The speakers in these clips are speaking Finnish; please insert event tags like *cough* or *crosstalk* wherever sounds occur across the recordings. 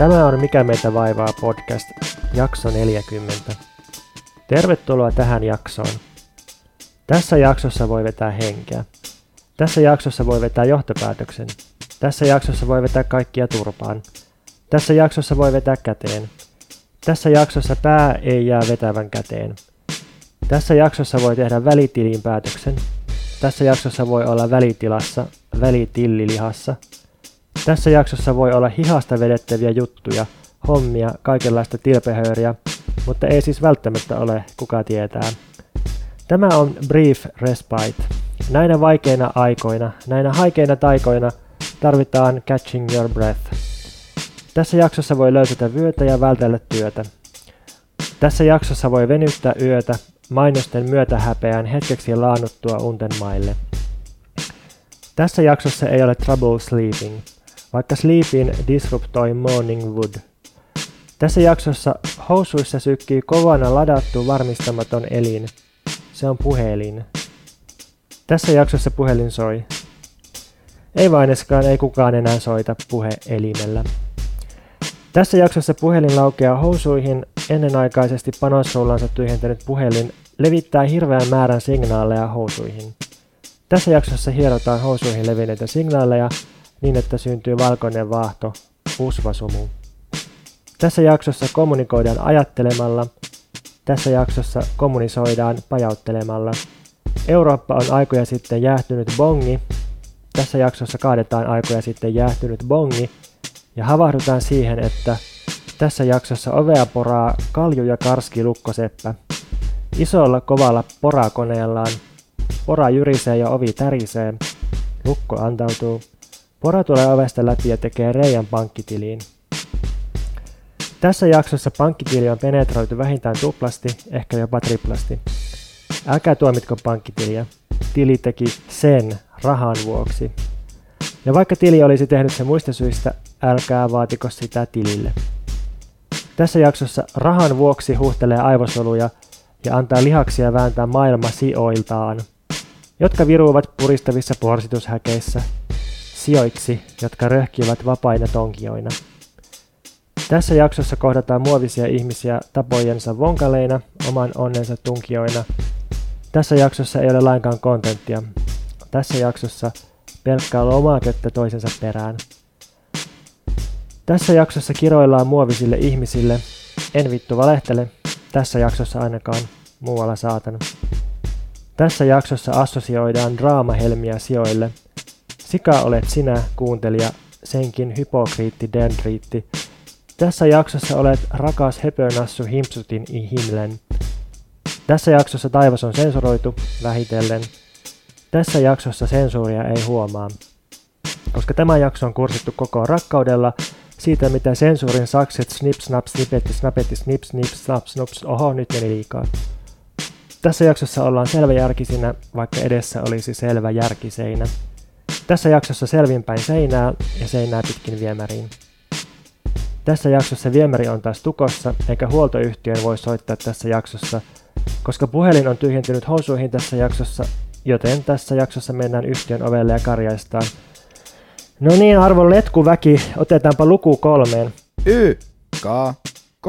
Tämä on Mikä meitä vaivaa podcast, jakso 40. Tervetuloa tähän jaksoon. Tässä jaksossa voi vetää henkeä. Tässä jaksossa voi vetää johtopäätöksen. Tässä jaksossa voi vetää kaikkia turpaan. Tässä jaksossa voi vetää käteen. Tässä jaksossa pää ei jää vetävän käteen. Tässä jaksossa voi tehdä välitilin päätöksen. Tässä jaksossa voi olla välitilassa, välitillilihassa. Tässä jaksossa voi olla hihasta vedettäviä juttuja, hommia, kaikenlaista tilpehööriä, mutta ei siis välttämättä ole, kuka tietää. Tämä on Brief Respite. Näinä vaikeina aikoina, näinä haikeina taikoina tarvitaan Catching Your Breath. Tässä jaksossa voi löysätä vyötä ja vältellä työtä. Tässä jaksossa voi venyttää yötä, mainosten häpeään hetkeksi laannuttua unten maille. Tässä jaksossa ei ole trouble sleeping, vaikka sleepin disruptoi morning wood. Tässä jaksossa housuissa sykkii kovana ladattu varmistamaton elin. Se on puhelin. Tässä jaksossa puhelin soi. Ei vaineskaan, ei kukaan enää soita puheelimellä. Tässä jaksossa puhelin laukeaa housuihin, ennenaikaisesti panosrullansa tyhjentänyt puhelin levittää hirveän määrän signaaleja housuihin. Tässä jaksossa hierotaan housuihin levinneitä signaaleja niin, että syntyy valkoinen vaahto, usvasumu. Tässä jaksossa kommunikoidaan ajattelemalla, tässä jaksossa kommunisoidaan pajauttelemalla. Eurooppa on aikoja sitten jäähtynyt bongi, tässä jaksossa kaadetaan aikoja sitten jäähtynyt bongi ja havahdutaan siihen, että tässä jaksossa ovea poraa kalju ja karski lukkoseppä. Isolla kovalla porakoneellaan. Pora jyrisee ja ovi tärisee. Lukko antautuu. Pora tulee ovesta läpi ja tekee reijän pankkitiliin. Tässä jaksossa pankkitili on penetroitu vähintään tuplasti, ehkä jopa triplasti. Älkää tuomitko pankkitiliä. Tili teki sen rahan vuoksi. Ja vaikka tili olisi tehnyt sen muista syistä, älkää vaatiko sitä tilille. Tässä jaksossa rahan vuoksi huhtelee aivosoluja ja antaa lihaksia vääntää maailma sijoiltaan, jotka viruvat puristavissa porsitushäkeissä, sijoiksi, jotka röhkivät vapaina tonkioina. Tässä jaksossa kohdataan muovisia ihmisiä tapojensa vonkaleina, oman onnensa tunkioina. Tässä jaksossa ei ole lainkaan kontenttia. Tässä jaksossa pelkkää lomaketta toisensa perään. Tässä jaksossa kiroillaan muovisille ihmisille. En vittu valehtele, tässä jaksossa ainakaan, muualla saatana. Tässä jaksossa assosioidaan draamahelmiä sijoille. Sika olet sinä, kuuntelija, senkin hypokriitti dendriitti. Tässä jaksossa olet rakas höpönassu himpsutin i himlen. Tässä jaksossa taivas on sensuroitu, vähitellen. Tässä jaksossa sensuuria ei huomaa. Koska tämä jakso on kursittu koko rakkaudella, siitä, mitä sensuurin sakset snip, snap, snipetti, snapetti, snip, snip, snap, snops, oho, nyt meni liikaa. Tässä jaksossa ollaan selväjärkisinä, vaikka edessä olisi selvä järkiseinä. Tässä jaksossa selvinpäin seinää ja seinää pitkin viemäriin. Tässä jaksossa viemäri on taas tukossa, eikä huoltoyhtiön voi soittaa tässä jaksossa, koska puhelin on tyhjentynyt housuihin tässä jaksossa, joten tässä jaksossa mennään yhtiön ovelle ja karjaistaan – No niin, arvon letkuväki, otetaanpa luku kolmeen. Y, K, K,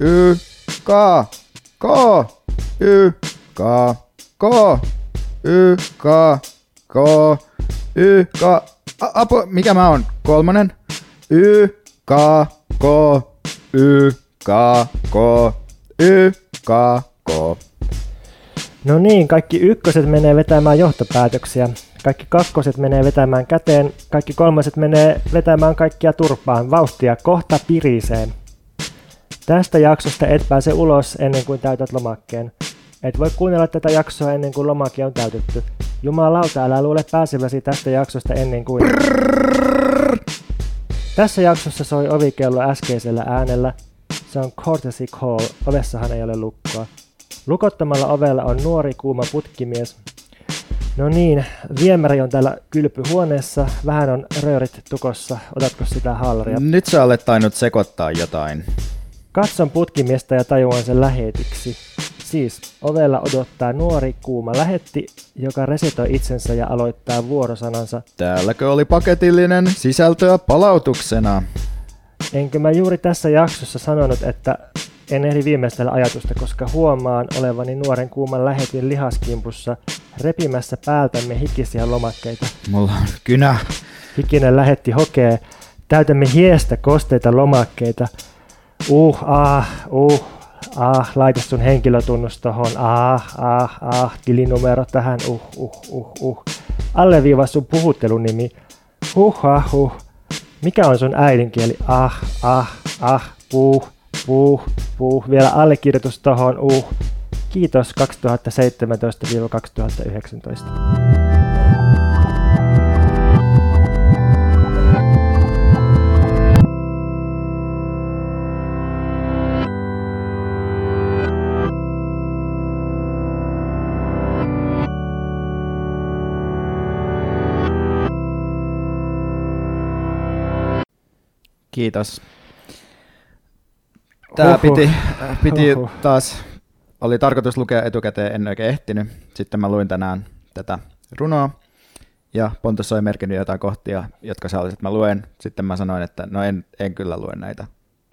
Y, K, K, Y, K, K, Y, K, K, Y, K, apu, mikä mä oon? Kolmonen? Y, K, K, Y, K, K, Y, K, K. No niin, kaikki ykköset menee vetämään johtopäätöksiä. Kaikki kakkoset menee vetämään käteen, kaikki kolmaset menee vetämään kaikkia turpaan. Vauhtia kohta piriseen. Tästä jaksosta et pääse ulos ennen kuin täytät lomakkeen. Et voi kuunnella tätä jaksoa ennen kuin lomake on täytetty. Jumalauta, älä luule pääseväsi tästä jaksosta ennen kuin... Tässä jaksossa soi ovikello äskeisellä äänellä. Se on courtesy call, ovessahan ei ole lukkoa. Lukottamalla ovella on nuori kuuma putkimies, No niin, viemäri on täällä kylpyhuoneessa, vähän on röörit tukossa, otatko sitä hallaria? Nyt sä olet tainnut sekoittaa jotain. Katson putkimiestä ja tajuan sen lähetiksi. Siis ovella odottaa nuori kuuma lähetti, joka resetoi itsensä ja aloittaa vuorosanansa. Täälläkö oli paketillinen sisältöä palautuksena? enkö mä juuri tässä jaksossa sanonut, että en ehdi viimeistellä ajatusta, koska huomaan olevani nuoren kuuman lähetin lihaskimpussa repimässä päältämme hikisiä lomakkeita. Mulla on kynä. Hikinen lähetti hokee. Täytämme hiestä kosteita lomakkeita. Uh, ah, uh, ah, laita sun henkilötunnus tohon. Ah, ah, ah, tilinumero tähän. Uh, uh, uh, uh. Alleviiva sun puhuttelunimi. Huh, ah, huh. Mikä on sun äidinkieli? Ah, ah, ah, puh, puh, puh. Vielä allekirjoitus tohon. Uh. Kiitos 2017-2019. Kiitos. Tämä Huhhuh. piti, piti Huhhuh. taas, oli tarkoitus lukea etukäteen, en oikein ehtinyt. Sitten mä luin tänään tätä runoa ja Pontus oli merkinnyt jotain kohtia, jotka sä olisit, mä luen. Sitten mä sanoin, että no en, en kyllä lue näitä.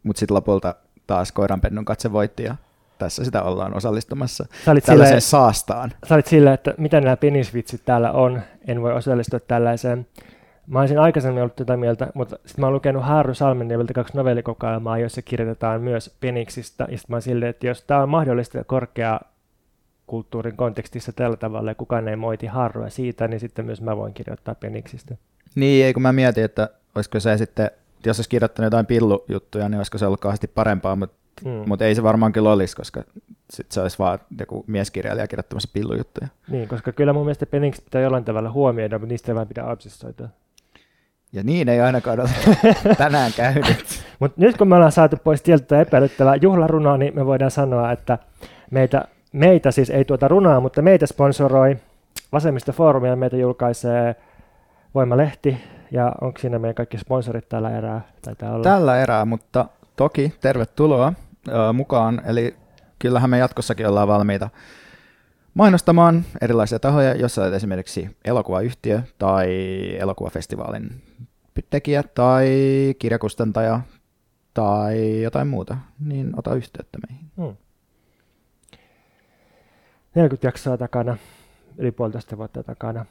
Mutta sitten lopulta taas koiranpennun katse voitti ja tässä sitä ollaan osallistumassa Sä olit tällaiseen silleen, saastaan. sä olit silleen, että mitä nämä penisvitsit täällä on, en voi osallistua tällaiseen. Mä olisin aikaisemmin ollut tätä mieltä, mutta sitten mä oon lukenut Harry Salmenniemeltä kaksi novellikokoelmaa, joissa kirjoitetaan myös peniksistä. Ja sitten mä oon silleen, että jos tämä on mahdollista korkea kulttuurin kontekstissa tällä tavalla ja kukaan ei moiti Harrua siitä, niin sitten myös mä voin kirjoittaa peniksistä. Niin, ei kun mä mietin, että olisiko se sitten, jos olisi kirjoittanut jotain pillujuttuja, niin olisiko se ollut kauheasti parempaa, mutta Mm. Mutta ei se varmaan kyllä olisi, koska sit se olisi vaan joku mieskirjailija kirjoittamassa pillujuttuja. Niin, koska kyllä mun mielestä penikset pitää jollain tavalla huomioida, mutta niistä ei vaan pidä obsessoitua. Ja niin ei ainakaan ole *laughs* tänään käynyt. Mutta nyt kun me ollaan saatu pois tieltä epäilyttävää juhlarunoa, niin me voidaan sanoa, että meitä, meitä siis ei tuota runoa, mutta meitä sponsoroi Vasemmistofoorumi ja meitä julkaisee Voimalehti. Ja onko siinä meidän kaikki sponsorit tällä erää? Taitaa olla. Tällä erää, mutta toki tervetuloa ö, mukaan. Eli kyllähän me jatkossakin ollaan valmiita mainostamaan erilaisia tahoja, jos olet esimerkiksi elokuvayhtiö tai elokuvafestivaalin tekijä tai kirjakustantaja tai jotain muuta, niin ota yhteyttä meihin. Hmm. 40 jaksoa takana, yli puolitoista vuotta takana.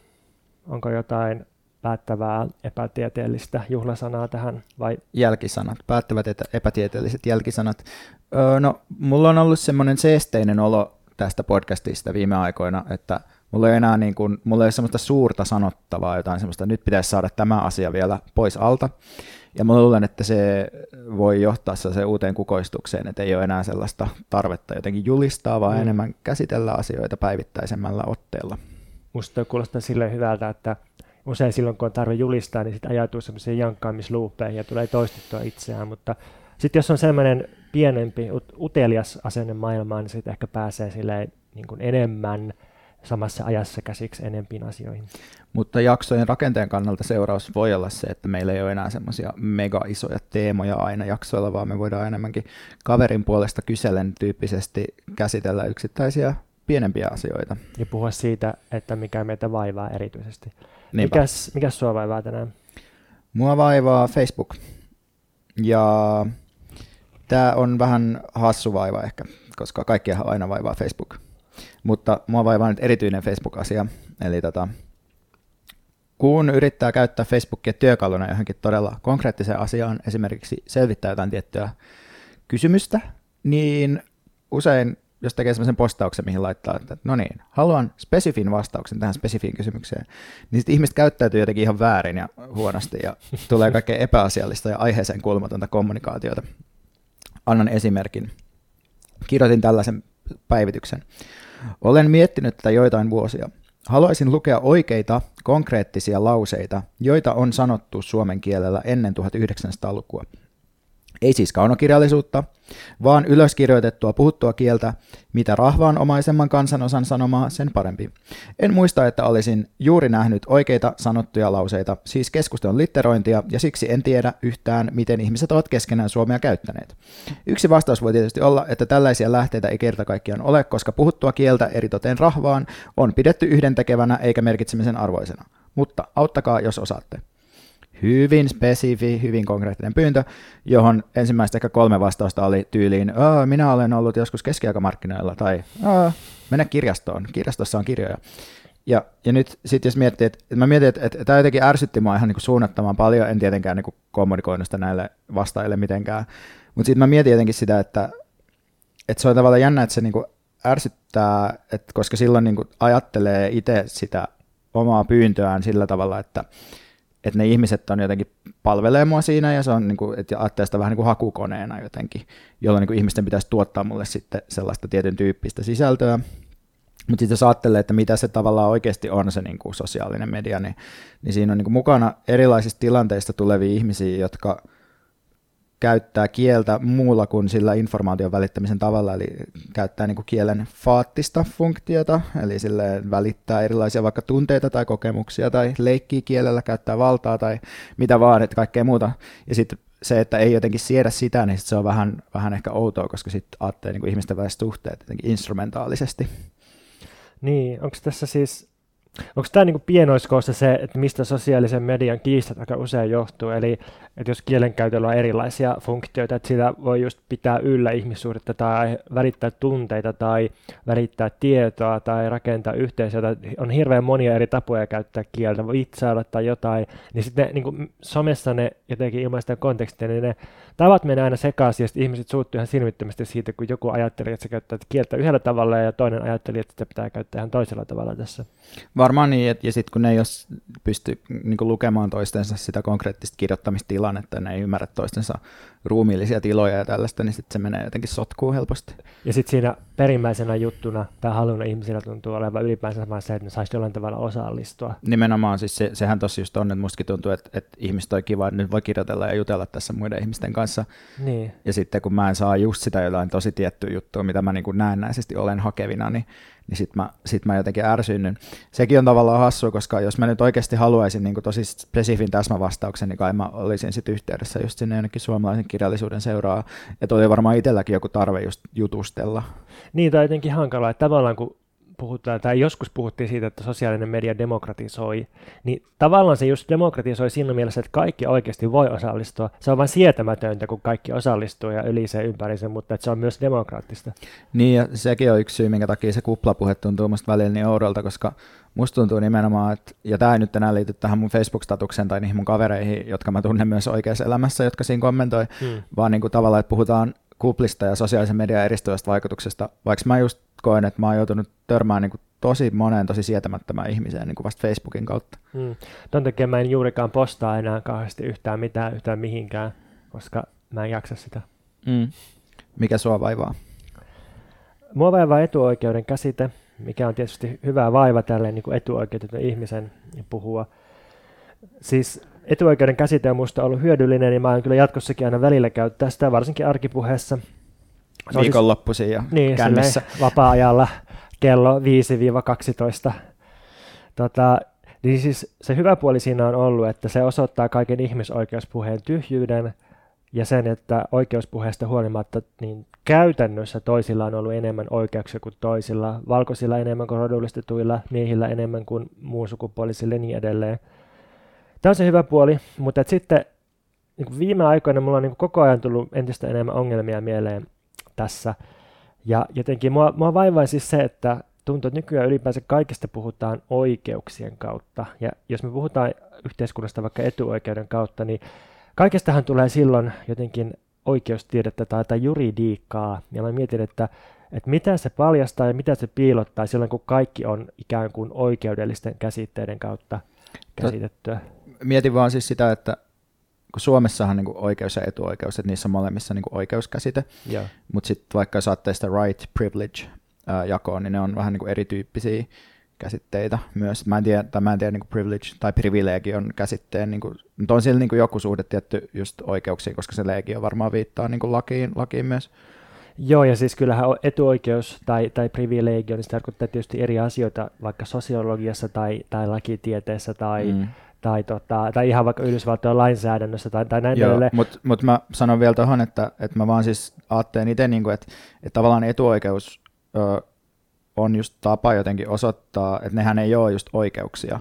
Onko jotain päättävää epätieteellistä juhlasanaa tähän vai Jälkisanat, päättävät epätieteelliset jälkisanat. Öö, no, mulla on ollut semmoinen seesteinen olo tästä podcastista viime aikoina, että mulla ei enää niin kuin, mulla ei ole semmoista suurta sanottavaa, jotain semmoista, nyt pitäisi saada tämä asia vielä pois alta. Ja mä luulen, että se voi johtaa se uuteen kukoistukseen, että ei ole enää sellaista tarvetta jotenkin julistaa, vaan Mm. mm. enemmän käsitellä asioita päivittäisemmällä otteella. musta toi kuulostaa silleen hyvältä, että usein silloin kun on tarve julistaa, niin sitten ajautuu semmoisiin jankkaamisluupeihin ja tulee toistettua itseään, mutta sitten jos on semmoinen pienempi, ut- utelias asenne maailmaan, niin sitten ehkä pääsee silleen niin kuin enemmän samassa ajassa käsiksi enempiin asioihin. Mutta jaksojen rakenteen kannalta seuraus voi olla se, että meillä ei ole enää semmoisia mega isoja teemoja aina jaksoilla, vaan me voidaan enemmänkin kaverin puolesta kysellen tyyppisesti käsitellä yksittäisiä pienempiä asioita. Ja puhua siitä, että mikä meitä vaivaa erityisesti. Niinpä. Mikäs, mikäs sua vaivaa tänään? Mua vaivaa Facebook. Ja tämä on vähän hassu vaiva ehkä, koska kaikkia aina vaivaa Facebook. Mutta mua vaivaa nyt erityinen Facebook-asia. Eli tota, kun yrittää käyttää Facebookia työkaluna johonkin todella konkreettiseen asiaan, esimerkiksi selvittää jotain tiettyä kysymystä, niin usein, jos tekee sellaisen postauksen, mihin laittaa, että no niin, haluan spesifin vastauksen tähän spesifiin kysymykseen, niin sitten ihmiset käyttäytyy jotenkin ihan väärin ja huonosti ja tulee kaikkea epäasiallista ja aiheeseen kulmatonta kommunikaatiota. Annan esimerkin. Kirjoitin tällaisen päivityksen. Olen miettinyt tätä joitain vuosia. Haluaisin lukea oikeita, konkreettisia lauseita, joita on sanottu suomen kielellä ennen 1900-lukua. Ei siis kaunokirjallisuutta, vaan ylöskirjoitettua puhuttua kieltä, mitä rahvaanomaisemman kansanosan sanomaa, sen parempi. En muista, että olisin juuri nähnyt oikeita sanottuja lauseita, siis keskustelun litterointia, ja siksi en tiedä yhtään, miten ihmiset ovat keskenään suomea käyttäneet. Yksi vastaus voi tietysti olla, että tällaisia lähteitä ei kerta kaikkiaan ole, koska puhuttua kieltä eritoten rahvaan on pidetty yhdentekevänä eikä merkitsemisen arvoisena. Mutta auttakaa, jos osaatte. Hyvin spesifi, hyvin konkreettinen pyyntö, johon ensimmäistä ehkä kolme vastausta oli tyyliin, minä olen ollut joskus keskiaikamarkkinoilla, tai mennä kirjastoon, kirjastossa on kirjoja. Ja, ja nyt sitten jos miettii, että, että mä mietin, että, että tämä jotenkin ärsytti mua ihan niin suunnattoman paljon, en tietenkään niin kuin kommunikoinut sitä näille vastaajille mitenkään, mutta sitten mä mietin jotenkin sitä, että, että se on tavallaan jännä, että se niin kuin ärsyttää, että koska silloin niin kuin ajattelee itse sitä omaa pyyntöään sillä tavalla, että, että ne ihmiset on jotenkin palvelee mua siinä ja se on niin kuin, että ajattelee sitä vähän niin kuin hakukoneena jotenkin, jolloin niin kuin ihmisten pitäisi tuottaa mulle sitten sellaista tietyn tyyppistä sisältöä. Mutta sitten jos ajattelee, että mitä se tavallaan oikeasti on se niin kuin sosiaalinen media, niin, niin siinä on niin kuin mukana erilaisista tilanteista tulevia ihmisiä, jotka – käyttää kieltä muulla kuin sillä informaation välittämisen tavalla, eli käyttää niin kuin kielen faattista funktiota, eli sille välittää erilaisia vaikka tunteita tai kokemuksia, tai leikkii kielellä, käyttää valtaa tai mitä vaan, että kaikkea muuta. Ja sitten se, että ei jotenkin siedä sitä, niin sit se on vähän, vähän ehkä outoa, koska sitten ajattelee niin kuin ihmisten väliset suhteet jotenkin instrumentaalisesti. Niin, onko tässä siis Onko tämä niinku pienoiskoossa se, että mistä sosiaalisen median kiistat aika usein johtuu? Eli että jos kielenkäytöllä on erilaisia funktioita, että sillä voi just pitää yllä ihmissuhdetta tai välittää tunteita tai välittää tietoa tai rakentaa yhteisöä. On hirveän monia eri tapoja käyttää kieltä, vitsailla tai jotain. Niin sitten niin somessa ne jotenkin ilmaista kontekstia, niin ne tavat menee aina sekaisin ja ihmiset suuttuu ihan silmittömästi siitä, kun joku ajatteli, että se käyttää kieltä yhdellä tavalla ja toinen ajatteli, että sitä pitää käyttää ihan toisella tavalla tässä. Varmaan niin, ja sitten kun ne ei jos pysty niin lukemaan toistensa sitä konkreettista kirjoittamistilannetta, ne ei ymmärrä toistensa ruumiillisia tiloja ja tällaista, niin sitten se menee jotenkin sotkuun helposti. Ja sitten siinä perimmäisenä juttuna tai haluna ihmisillä tuntuu olevan ylipäänsä se, että ne saisi jollain tavalla osallistua. Nimenomaan, siis se, sehän tosi just on, että mustakin tuntuu, että, että ihmiset on kiva, että nyt voi kirjoitella ja jutella tässä muiden ihmisten kanssa. Niin. Ja sitten kun mä en saa just sitä jotain tosi tiettyä juttua, mitä mä niin kuin näennäisesti olen hakevina, niin niin sitten mä, sit mä jotenkin ärsynnyn. Sekin on tavallaan hassua, koska jos mä nyt oikeasti haluaisin niin tosi spesifin täsmävastauksen, niin kai mä olisin sitten yhteydessä just sinne jonnekin suomalaisen kirjallisuuden seuraa. Että oli varmaan itselläkin joku tarve just jutustella. Niin, tai jotenkin hankalaa, että tavallaan kun puhutaan, tai joskus puhuttiin siitä, että sosiaalinen media demokratisoi, niin tavallaan se just demokratisoi siinä mielessä, että kaikki oikeasti voi osallistua. Se on vain sietämätöntä, kun kaikki osallistuu ja ylisee ympäri sen, mutta että se on myös demokraattista. Niin, ja sekin on yksi syy, minkä takia se kuplapuhe tuntuu musta välillä niin oudolta, koska musta tuntuu nimenomaan, että, ja tämä ei nyt enää liity tähän mun Facebook-statukseen tai niihin mun kavereihin, jotka mä tunnen myös oikeassa elämässä, jotka siinä kommentoi, hmm. vaan niin kuin tavallaan, että puhutaan kuplista ja sosiaalisen median eristyvästä vaikutuksesta, vaikka mä just koen, että mä oon joutunut törmään niin kuin tosi moneen tosi sietämättömään ihmiseen niin kuin vasta Facebookin kautta. Mm. Ton takia mä en juurikaan postaa enää kauheasti yhtään mitään yhtään mihinkään, koska mä en jaksa sitä. Mm. Mikä sua vaivaa? Mua vaivaa etuoikeuden käsite, mikä on tietysti hyvä vaiva tälle niin etuoikeutetun ihmisen puhua. Siis etuoikeuden käsite on minusta ollut hyödyllinen ja mä oon kyllä jatkossakin aina välillä käyttää sitä, varsinkin arkipuheessa. Siis- Viikonloppuisin ja niin, kännissä. vapaa-ajalla kello 5-12. Tota, niin siis se hyvä puoli siinä on ollut, että se osoittaa kaiken ihmisoikeuspuheen tyhjyyden ja sen, että oikeuspuheesta huolimatta niin käytännössä toisilla on ollut enemmän oikeuksia kuin toisilla, valkoisilla enemmän kuin rodullistetuilla, miehillä enemmän kuin muunsukupuolisilla ja niin edelleen. Tämä on se hyvä puoli, mutta et sitten niin kuin viime aikoina mulla on niin koko ajan tullut entistä enemmän ongelmia mieleen tässä. Ja jotenkin mua, mua vaivaa siis se, että tuntuu, että nykyään ylipäänsä kaikesta puhutaan oikeuksien kautta. Ja jos me puhutaan yhteiskunnasta vaikka etuoikeuden kautta, niin kaikestahan tulee silloin jotenkin oikeustiedettä tai, tai juridiikkaa. Ja mä mietin, että, että mitä se paljastaa ja mitä se piilottaa silloin, kun kaikki on ikään kuin oikeudellisten käsitteiden kautta käsitettyä mietin vaan siis sitä, että kun Suomessahan niin oikeus ja etuoikeus, että niissä on molemmissa niin oikeuskäsite, mutta sitten vaikka saatte sitä right privilege jakoon, niin ne on vähän niin erityyppisiä käsitteitä myös. Mä en tiedä, tai mä en tiedä niin privilege tai privilegion käsitteen, niin kuin, mutta on siellä niin joku suhde tietty just oikeuksiin, koska se legio varmaan viittaa niin lakiin, lakiin myös. Joo, ja siis kyllähän etuoikeus tai, tai privilegio, niin se tarkoittaa tietysti eri asioita vaikka sosiologiassa tai, tai lakitieteessä tai, mm tai, tota, tai ihan vaikka Yhdysvaltojen lainsäädännössä tai, tai näin edelleen. Mutta mut mä sanon vielä tuohon, että, että mä vaan siis ajattelen itse, niin että, että tavallaan etuoikeus ö, on just tapa jotenkin osoittaa, että nehän ei ole just oikeuksia,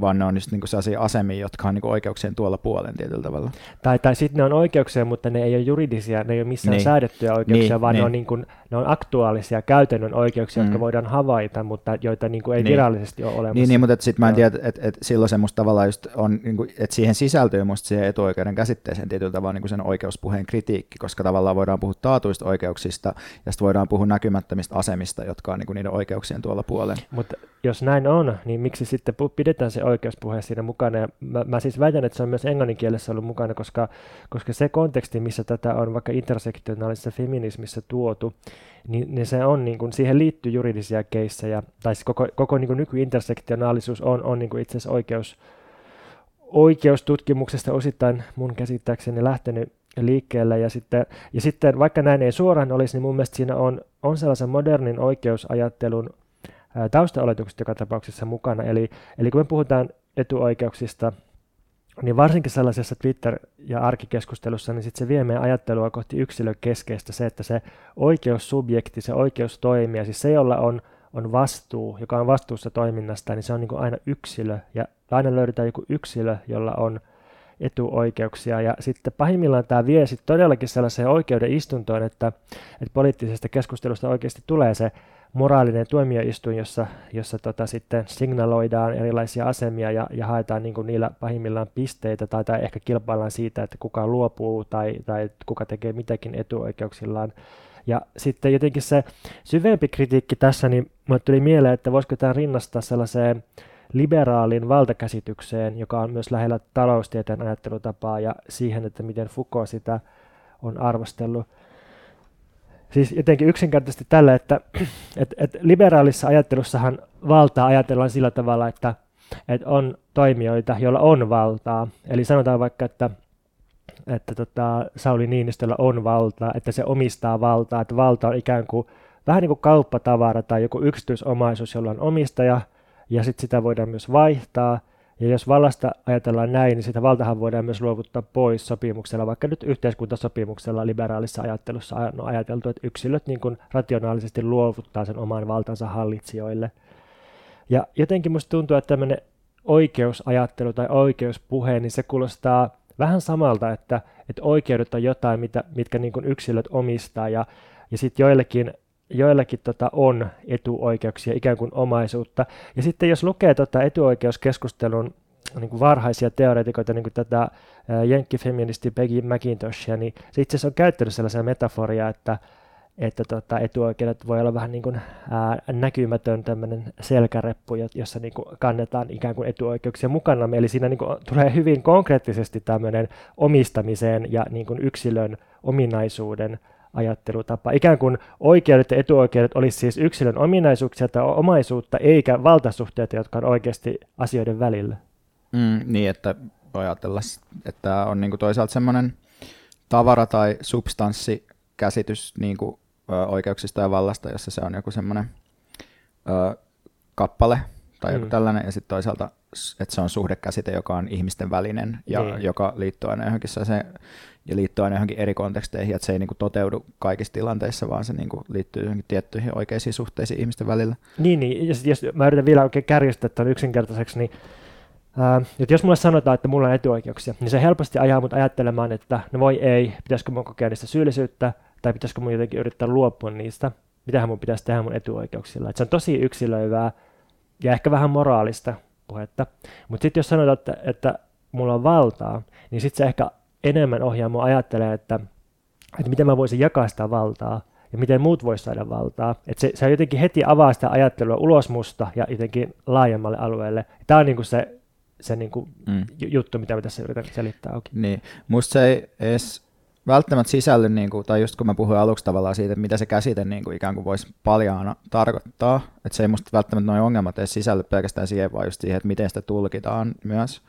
vaan ne on just niinku sellaisia asemia, jotka on niinku oikeuksien tuolla puolen tietyllä tavalla. Tai, tai sitten ne on oikeuksia, mutta ne ei ole juridisia, ne ei ole missään niin. säädettyjä oikeuksia, niin, vaan niin. Ne, on niin kuin, ne on aktuaalisia käytännön oikeuksia, mm. jotka voidaan havaita, mutta joita niin kuin ei niin. virallisesti ole olemassa. Niin, niin mutta sitten mä en tiedä, että et, silloin se musta tavallaan just on, niin kuin, että siihen sisältyy musta siihen etuoikeuden käsitteeseen tietyllä tavalla niin kuin sen oikeuspuheen kritiikki, koska tavallaan voidaan puhua taatuista oikeuksista ja sitten voidaan puhua näkymättömistä asemista, jotka on niin kuin niiden oikeuksien tuolla puolen. Mutta jos näin on, niin miksi sitten pidetään se oikeuspuhe siinä mukana? Ja mä, mä siis väitän, että se on myös englanninkielessä ollut mukana, koska, koska se konteksti, missä tätä on vaikka intersektionaalisessa feminismissä tuotu, niin, niin se on, niin kuin, siihen liittyy juridisia keissejä, tai siis koko, koko niin kuin nykyintersektionaalisuus on, on niin kuin itse asiassa oikeus, oikeustutkimuksesta osittain mun käsittääkseni lähtenyt liikkeelle. Ja sitten, ja sitten vaikka näin ei suoraan olisi, niin mun mielestä siinä on, on sellaisen modernin oikeusajattelun taustaoletukset joka tapauksessa mukana. Eli, eli kun me puhutaan etuoikeuksista, niin varsinkin sellaisessa Twitter- ja arkikeskustelussa, niin sit se vie meidän ajattelua kohti yksilökeskeistä. Se, että se oikeussubjekti, se oikeus toimia, siis se, jolla on, on vastuu, joka on vastuussa toiminnasta, niin se on niin aina yksilö, ja aina löydetään joku yksilö, jolla on etuoikeuksia, ja sitten pahimmillaan tämä vie sitten todellakin sellaiseen oikeuden istuntoon, että, että poliittisesta keskustelusta oikeasti tulee se moraalinen tuomioistuin, jossa, jossa tota sitten signaloidaan erilaisia asemia ja, ja haetaan niin kuin niillä pahimmillaan pisteitä tai, tai ehkä kilpaillaan siitä, että kuka luopuu tai, tai kuka tekee mitäkin etuoikeuksillaan. Ja sitten jotenkin se syvempi kritiikki tässä, niin mulle tuli mieleen, että voisiko tämä rinnastaa sellaiseen liberaalin valtakäsitykseen, joka on myös lähellä taloustieteen ajattelutapaa ja siihen, että miten Foucault sitä on arvostellut. Siis jotenkin yksinkertaisesti tällä, että et, et liberaalissa ajattelussahan valtaa ajatellaan sillä tavalla, että et on toimijoita, joilla on valtaa. Eli sanotaan vaikka, että, että tota, Sauli Niinistöllä on valtaa, että se omistaa valtaa, että valta on ikään kuin vähän niin kuin kauppatavara tai joku yksityisomaisuus, jolla on omistaja, ja sitten sitä voidaan myös vaihtaa – ja jos vallasta ajatellaan näin, niin sitä valtahan voidaan myös luovuttaa pois sopimuksella, vaikka nyt yhteiskuntasopimuksella liberaalissa ajattelussa on ajateltu, että yksilöt niin kuin rationaalisesti luovuttaa sen oman valtansa hallitsijoille. Ja jotenkin musta tuntuu, että tämmöinen oikeusajattelu tai oikeuspuhe, niin se kuulostaa vähän samalta, että, että oikeudet on jotain, mitä, mitkä niin kuin yksilöt omistaa ja, ja sitten joillekin joillakin tota on etuoikeuksia, ikään kuin omaisuutta. Ja sitten jos lukee tota etuoikeuskeskustelun niin kuin varhaisia teoreetikoita, niin kuin tätä jenkkifeministi Peggy McIntoshia, niin se itse asiassa on käyttänyt sellaisia metaforia, että, että tota, etuoikeudet voi olla vähän niin kuin, ää, näkymätön tämmöinen selkäreppu, jossa niin kuin kannetaan ikään kuin etuoikeuksia mukana. Eli siinä niin kuin, tulee hyvin konkreettisesti tämmöinen omistamiseen ja niin kuin yksilön ominaisuuden ajattelutapa. Ikään kuin oikeudet ja etuoikeudet olisi siis yksilön ominaisuuksia tai omaisuutta, eikä valtasuhteita, jotka on oikeasti asioiden välillä. Mm, niin, että voi ajatella, että on niinku toisaalta semmoinen tavara- tai substanssikäsitys niinku, ö, oikeuksista ja vallasta, jossa se on joku semmoinen ö, kappale tai joku mm. tällainen, ja sitten toisaalta, että se on suhdekäsite, joka on ihmisten välinen ja niin. joka liittyy aina johonkin se ja liittyy aina johonkin eri konteksteihin, että se ei niin kuin toteudu kaikissa tilanteissa, vaan se niin kuin liittyy johonkin tiettyihin oikeisiin suhteisiin ihmisten välillä. Niin, niin. Jos, jos mä yritän vielä oikein kärjistää tämän yksinkertaiseksi, niin että jos mulle sanotaan, että mulla on etuoikeuksia, niin se helposti ajaa mut ajattelemaan, että no voi ei, pitäisikö mun kokea niistä syyllisyyttä, tai pitäisikö mun jotenkin yrittää luopua niistä, mitähän mun pitäisi tehdä mun etuoikeuksilla. Että se on tosi yksilöivää ja ehkä vähän moraalista puhetta. Mutta sitten jos sanotaan, että, että mulla on valtaa, niin sitten se ehkä enemmän ohjaa mua ajattelee, että, että miten mä voisin jakaa sitä valtaa ja miten muut voisivat saada valtaa. Että se, se jotenkin heti avaa sitä ajattelua ulos musta ja jotenkin laajemmalle alueelle. Tämä on niin kuin se, se niin kuin mm. juttu, mitä mä tässä yritän selittää auki. Niin. Musta se ei edes välttämättä sisälly, niin kuin, tai just kun mä puhuin aluksi tavallaan siitä, mitä se käsite niin kuin ikään kuin voisi paljaana tarkoittaa, että se ei musta välttämättä noin ongelmat edes sisälly pelkästään siihen, vaan just siihen, että miten sitä tulkitaan myös.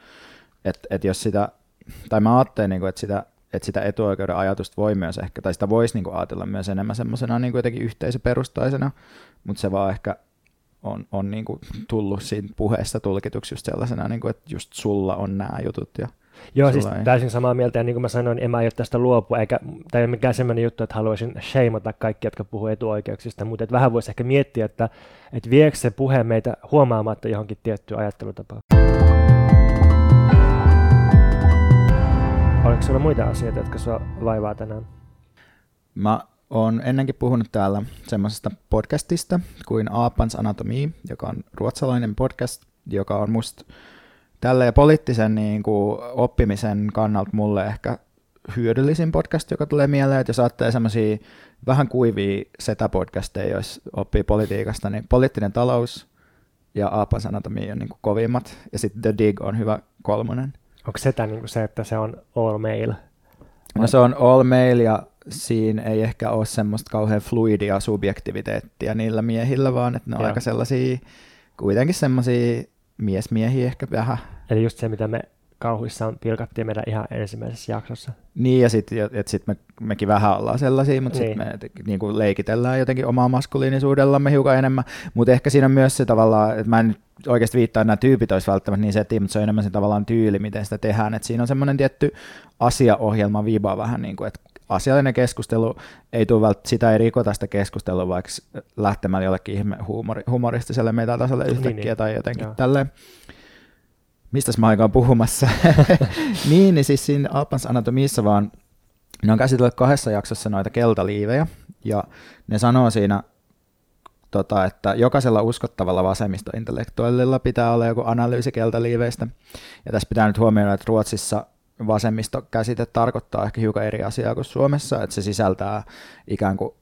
Että et jos sitä tai mä ajattelen, niin kuin, että sitä, että sitä etuoikeuden ajatusta voi myös ehkä, tai sitä voisi niin kuin, ajatella myös enemmän semmoisena niin jotenkin yhteisöperustaisena, mutta se vaan ehkä on, on niin kuin, tullut siinä puheessa tulkituksi just sellaisena, niin kuin, että just sulla on nämä jutut ja Joo, siis ei. täysin samaa mieltä, ja niin kuin mä sanoin, en mä aio tästä luopua, eikä tämä ei ole mikään sellainen juttu, että haluaisin sheimata kaikki, jotka puhuu etuoikeuksista, mutta että vähän voisi ehkä miettiä, että, että viekö se puhe meitä huomaamatta johonkin tiettyyn ajattelutapaan. Oliko sinulla muita asioita, jotka sinua vaivaa tänään? Mä oon ennenkin puhunut täällä semmoisesta podcastista kuin Aapans Anatomy, joka on ruotsalainen podcast, joka on musta tälle poliittisen niin kuin, oppimisen kannalta mulle ehkä hyödyllisin podcast, joka tulee mieleen, että jos ajattelee semmoisia vähän kuivia setä-podcasteja, jos oppii politiikasta, niin poliittinen talous ja Aapans Anatomy on niin kuin kovimmat, ja sitten The Dig on hyvä kolmonen. Onko setä niin kuin se, että se on all mail? No se on all mail ja siinä ei ehkä ole semmoista kauhean fluidia subjektiviteettia niillä miehillä, vaan että ne on Joo. aika sellaisia, kuitenkin semmoisia miesmiehiä ehkä vähän. Eli just se, mitä me kauhuissaan pilkattiin meidän ihan ensimmäisessä jaksossa. Niin ja sitten et sit me, mekin vähän ollaan sellaisia, mutta Niin. sitten me jotenkin niinku leikitellään jotenkin omaa maskuliinisuudellamme hiukan enemmän, mutta ehkä siinä on myös se tavallaan, että mä en nyt oikeasti viittaa, että nämä tyypit olisi välttämättä niin setti, mutta se on enemmän se tavallaan tyyli, miten sitä tehdään, että siinä on semmoinen tietty asiaohjelma viba vähän niin kuin, että asiallinen keskustelu ei tule vält, sitä ei rikota sitä keskustelua vaikka lähtemällä jollekin ihme humori, humoristiselle metatasolle yhtäkkiä Niin, niin. tai jotenkin Joo. tälleen. Mistäs mä aikaan puhumassa? *laughs* niin, niin siis siinä Alpans Anatomissa vaan ne on käsitellyt kahdessa jaksossa noita keltaliivejä, ja ne sanoo siinä, tota, että jokaisella uskottavalla vasemmistointellektuellilla pitää olla joku analyysi keltaliiveistä. Ja tässä pitää nyt huomioida, että Ruotsissa vasemmistokäsite tarkoittaa ehkä hiukan eri asiaa kuin Suomessa, että se sisältää ikään kuin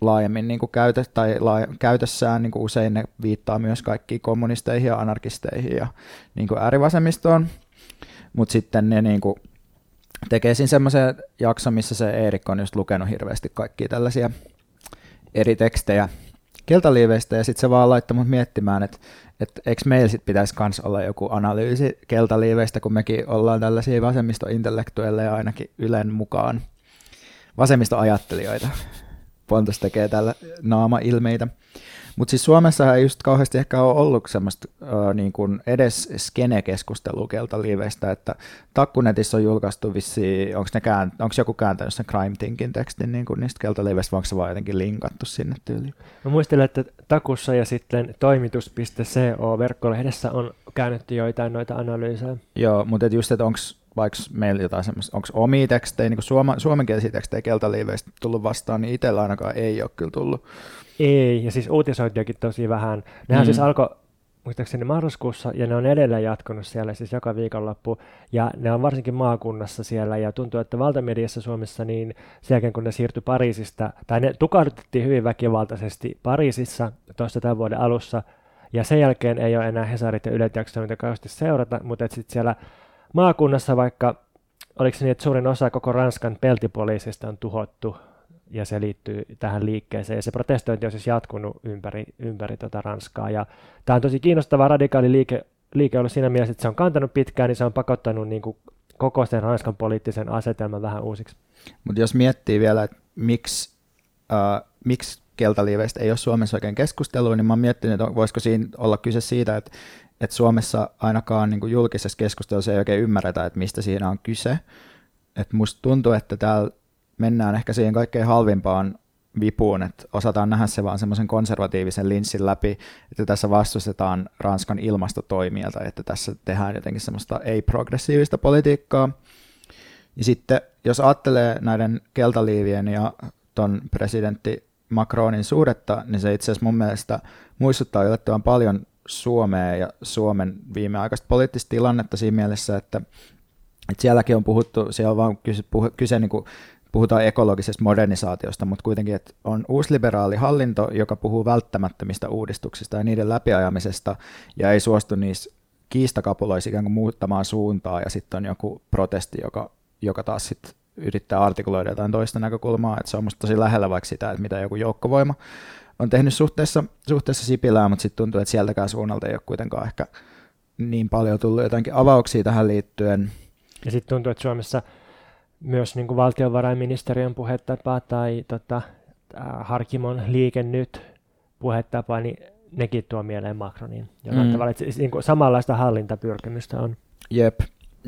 laajemmin niin kuin käytö, tai laaja, käytössään niin kuin usein ne viittaa myös kaikkiin kommunisteihin ja anarkisteihin ja niin kuin äärivasemmistoon, mutta sitten ne niin kuin tekee siinä semmoisen jakson, missä se Eerik on just lukenut hirveästi kaikkia tällaisia eri tekstejä keltaliiveistä ja sitten se vaan laittoi mut miettimään, että että eikö meillä sit pitäisi kans olla joku analyysi keltaliiveistä, kun mekin ollaan tällaisia vasemmistointellektuelleja ainakin Ylen mukaan vasemmistoajattelijoita. Pontus tekee täällä naama-ilmeitä. Mutta siis Suomessa ei just kauheasti ehkä ole ollut semmoista uh, niin kuin edes skene-keskustelua keltaliiveistä, että Takkunetissä on julkaistu vissiin, onko joku kääntänyt sen Crime Thinkin tekstin niin kuin niistä keltaliiveistä, vai onko se vaan jotenkin linkattu sinne tyyliin? Mä muistelen, että Takussa ja sitten toimitus.co verkkolehdessä on käännetty joitain noita analyysejä. Joo, mutta et just, että onko vaikka meillä jotain semmoista, onko omia tekstejä, niin kuin suoma, suomenkielisiä tekstejä keltaliiveistä tullut vastaan, niin itsellä ainakaan ei ole kyllä tullut. Ei, ja siis uutisointiakin tosi vähän. Nehän Mm. siis alkoi muistaakseni marraskuussa, ja ne on edelleen jatkunut siellä siis joka viikonloppu, ja ne on varsinkin maakunnassa siellä, ja tuntuu, että valtamediassa Suomessa, niin sen jälkeen kun ne siirtyi Pariisista, tai ne tukahdutettiin hyvin väkivaltaisesti Pariisissa tuossa tämän vuoden alussa, ja sen jälkeen ei ole enää Hesarit ja Ylet jaksanut niitä kauheasti seurata, mutta sitten siellä maakunnassa vaikka, oliko se niin, että suurin osa koko Ranskan peltipoliisista on tuhottu, ja se liittyy tähän liikkeeseen. Ja se protestointi on siis jatkunut ympäri, ympäri tota Ranskaa. Ja tämä on tosi kiinnostava radikaali liike, liike ollut siinä mielessä, että se on kantanut pitkään, niin se on pakottanut niin kuin koko sen Ranskan poliittisen asetelman vähän uusiksi. Mutta jos miettii vielä, että miksi, äh, miksi keltaliiveistä ei ole Suomessa oikein keskustelua, niin mä oon miettinyt, että voisiko siinä olla kyse siitä, että, että Suomessa ainakaan niin kuin julkisessa keskustelussa ei oikein ymmärretä, että mistä siinä on kyse. Et musta tuntuu, että täällä mennään ehkä siihen kaikkein halvimpaan vipuun, että osataan nähdä se vaan semmoisen konservatiivisen linssin läpi, että tässä vastustetaan Ranskan ilmastotoimia tai että tässä tehdään jotenkin semmoista ei-progressiivista politiikkaa. Ja sitten jos ajattelee näiden keltaliivien ja ton presidentti Macronin suhdetta, niin se itse asiassa mun mielestä muistuttaa yllättävän paljon Suomea ja Suomen viimeaikaista poliittista tilannetta siinä mielessä, että, että sielläkin on puhuttu, siellä on vaan kyse, puhu, kyse niin kuin, puhutaan ekologisesta modernisaatiosta, mutta kuitenkin, että on uusliberaali hallinto, joka puhuu välttämättömistä uudistuksista ja niiden läpiajamisesta ja ei suostu niissä kiistakapuloissa ikään kuin muuttamaan suuntaa ja sitten on joku protesti, joka, joka taas sitten yrittää artikuloida jotain toista näkökulmaa, että se on musta tosi lähellä vaikka sitä, että mitä joku joukkovoima on tehnyt suhteessa, suhteessa Sipilään, mutta sitten tuntuu, että sieltäkään suunnalta ei ole kuitenkaan ehkä niin paljon tullut jotakin avauksia tähän liittyen. Ja sitten tuntuu, että Suomessa myös niin kuin valtiovarainministeriön puhetapa tai tota, Harkimon liike nyt puhetapa, niin nekin tuo mieleen Macronin jollain Mm. tavalla. Että siis niin kuin samanlaista hallintapyrkimystä on. Jep,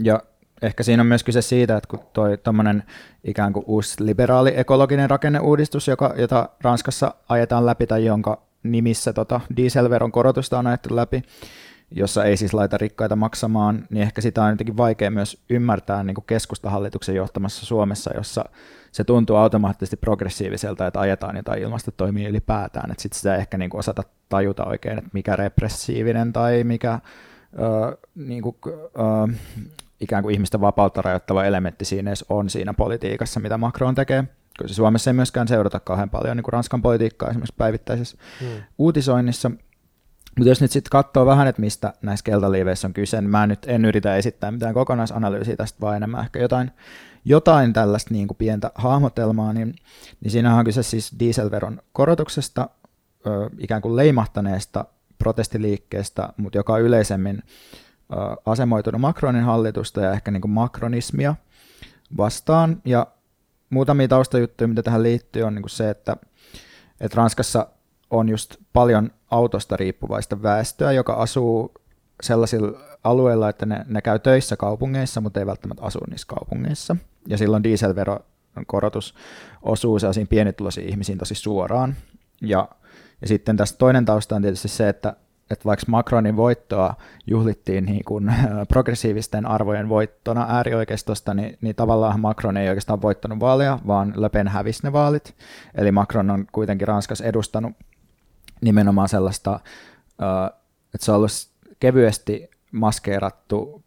ja ehkä siinä on myös kyse siitä, että kun toi tommonen ikään kuin uusi liberaali ekologinen rakenneuudistus, joka, jota Ranskassa ajetaan läpi tai jonka nimissä tota dieselveron korotusta on ajettu läpi, jossa ei siis laita rikkaita maksamaan, niin ehkä sitä on jotenkin vaikea myös ymmärtää niin kuin keskustahallituksen johtamassa Suomessa, jossa se tuntuu automaattisesti progressiiviselta, että ajetaan jotain ilmastotoimia ylipäätään, että sitten sitä ei ehkä niin kuin osata tajuta oikein, että mikä repressiivinen tai mikä ö, niin kuin, ö, ikään kuin ihmisten vapautta rajoittava elementti siinä edes on siinä politiikassa, mitä Macron tekee. Kyllä Suomessa ei myöskään seurata kauhean paljon niin kuin Ranskan politiikkaa esimerkiksi päivittäisessä hmm. uutisoinnissa, mutta jos nyt sitten katsoo vähän, että mistä näissä keltaliiveissä on kyse, niin mä nyt en yritä esittää mitään kokonaisanalyysiä tästä, vaan enemmän ehkä jotain, jotain tällaista niin kuin pientä hahmotelmaa, niin, niin siinä on kyse siis dieselveron korotuksesta, ö, ikään kuin leimahtaneesta protestiliikkeestä, mutta joka on yleisemmin ö, asemoitunut Macronin hallitusta ja ehkä niin kuin makronismia vastaan. Ja muutamia taustajuttuja, mitä tähän liittyy, on niin kuin se, että, että Ranskassa on just paljon autosta riippuvaista väestöä, joka asuu sellaisilla alueilla, että ne, ne käy töissä kaupungeissa, mutta ei välttämättä asu niissä kaupungeissa. Ja silloin dieselveron korotus osuu sellaisiin pienituloisiin ihmisiin tosi suoraan. Ja, ja sitten tästä toinen tausta on tietysti se, että, että vaikka Macronin voittoa juhlittiin niin kuin progressiivisten arvojen voittona äärioikeistosta, niin, niin tavallaan Macron ei oikeastaan voittanut vaaleja, vaan Le Pen hävisi ne vaalit. Eli Macron on kuitenkin Ranskassa edustanut nimenomaan sellaista, että se on ollut kevyesti maskeerattu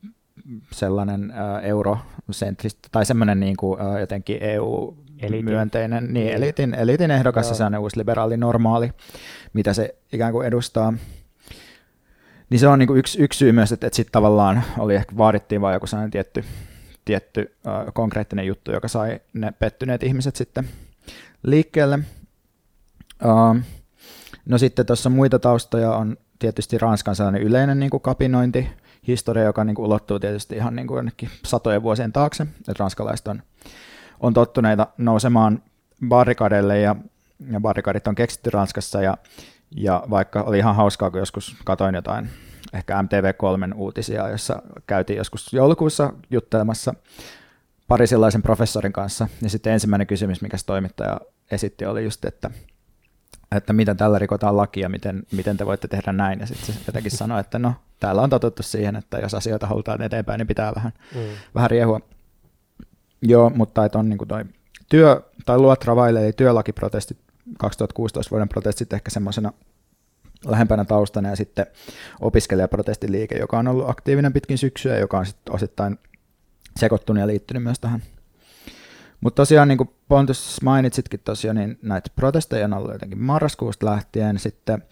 sellainen eurosentristä, tai semmoinen niin kuin, jotenkin EU-myönteinen, elitin. niin elitin, elitin ehdokas, Joo. se on uusi liberaali normaali, mitä se ikään kuin edustaa. Niin se on niin kuin yksi, yksi syy myös, että, että sitten tavallaan oli ehkä vaadittiin vain joku sellainen tietty, tietty uh, konkreettinen juttu, joka sai ne pettyneet ihmiset sitten liikkeelle. Uh, No sitten tuossa muita taustoja on tietysti Ranskan sellainen yleinen niin kuin kapinointi, historia, joka niin kuin ulottuu tietysti ihan niin kuin satojen vuosien taakse, että ranskalaiset on, on tottuneita nousemaan barrikadeille ja, ja barrikadit on keksitty Ranskassa ja, ja vaikka oli ihan hauskaa, kun joskus katoin jotain ehkä MTV3 uutisia, jossa käytiin joskus joulukuussa juttelemassa parisilaisen professorin kanssa, ja sitten ensimmäinen kysymys, mikä toimittaja esitti, oli just, että että mitä tällä rikotaan lakia, miten, miten te voitte tehdä näin. Ja sitten se jotenkin sanoi, että no, täällä on totuttu siihen, että jos asioita halutaan eteenpäin, niin pitää vähän, mm. vähän riehua. Joo, mutta että on niin kuin toi työ, tai Lua Travaille, eli työlakiprotestit, 2016 vuoden protestit ehkä semmoisena lähempänä taustana, ja sitten opiskelijaprotestiliike, joka on ollut aktiivinen pitkin syksyä, joka on sitten osittain sekoittunut ja liittynyt myös tähän mutta tosiaan, niin kuin Pontus mainitsitkin tosiaan, niin näitä protesteja on ollut jotenkin marraskuusta lähtien. Sitten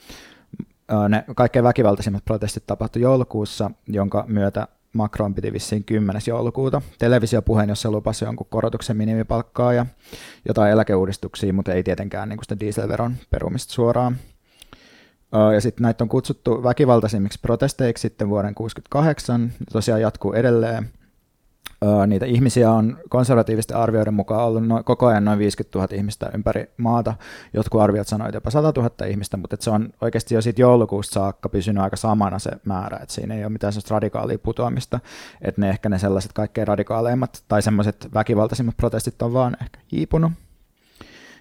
ne kaikkein väkivaltaisimmat protestit tapahtui joulukuussa, jonka myötä Macron piti vissiin 10. joulukuuta televisiopuheen, jossa lupasi jonkun korotuksen minimipalkkaa ja jotain eläkeuudistuksia, mutta ei tietenkään niin sitä dieselveron perumista suoraan. Ja sitten näitä on kutsuttu väkivaltaisimmiksi protesteiksi sitten vuoden 1968, tosiaan jatkuu edelleen niitä ihmisiä on konservatiivisten arvioiden mukaan ollut no, koko ajan noin 50 000 ihmistä ympäri maata. Jotkut arviot sanoivat jopa 100 000 ihmistä, mutta se on oikeasti jo siitä joulukuusta saakka pysynyt aika samana se määrä, että siinä ei ole mitään sellaista radikaalia putoamista, että ne ehkä ne sellaiset kaikkein radikaaleimmat tai semmoiset väkivaltaisimmat protestit on vaan ehkä hiipunut.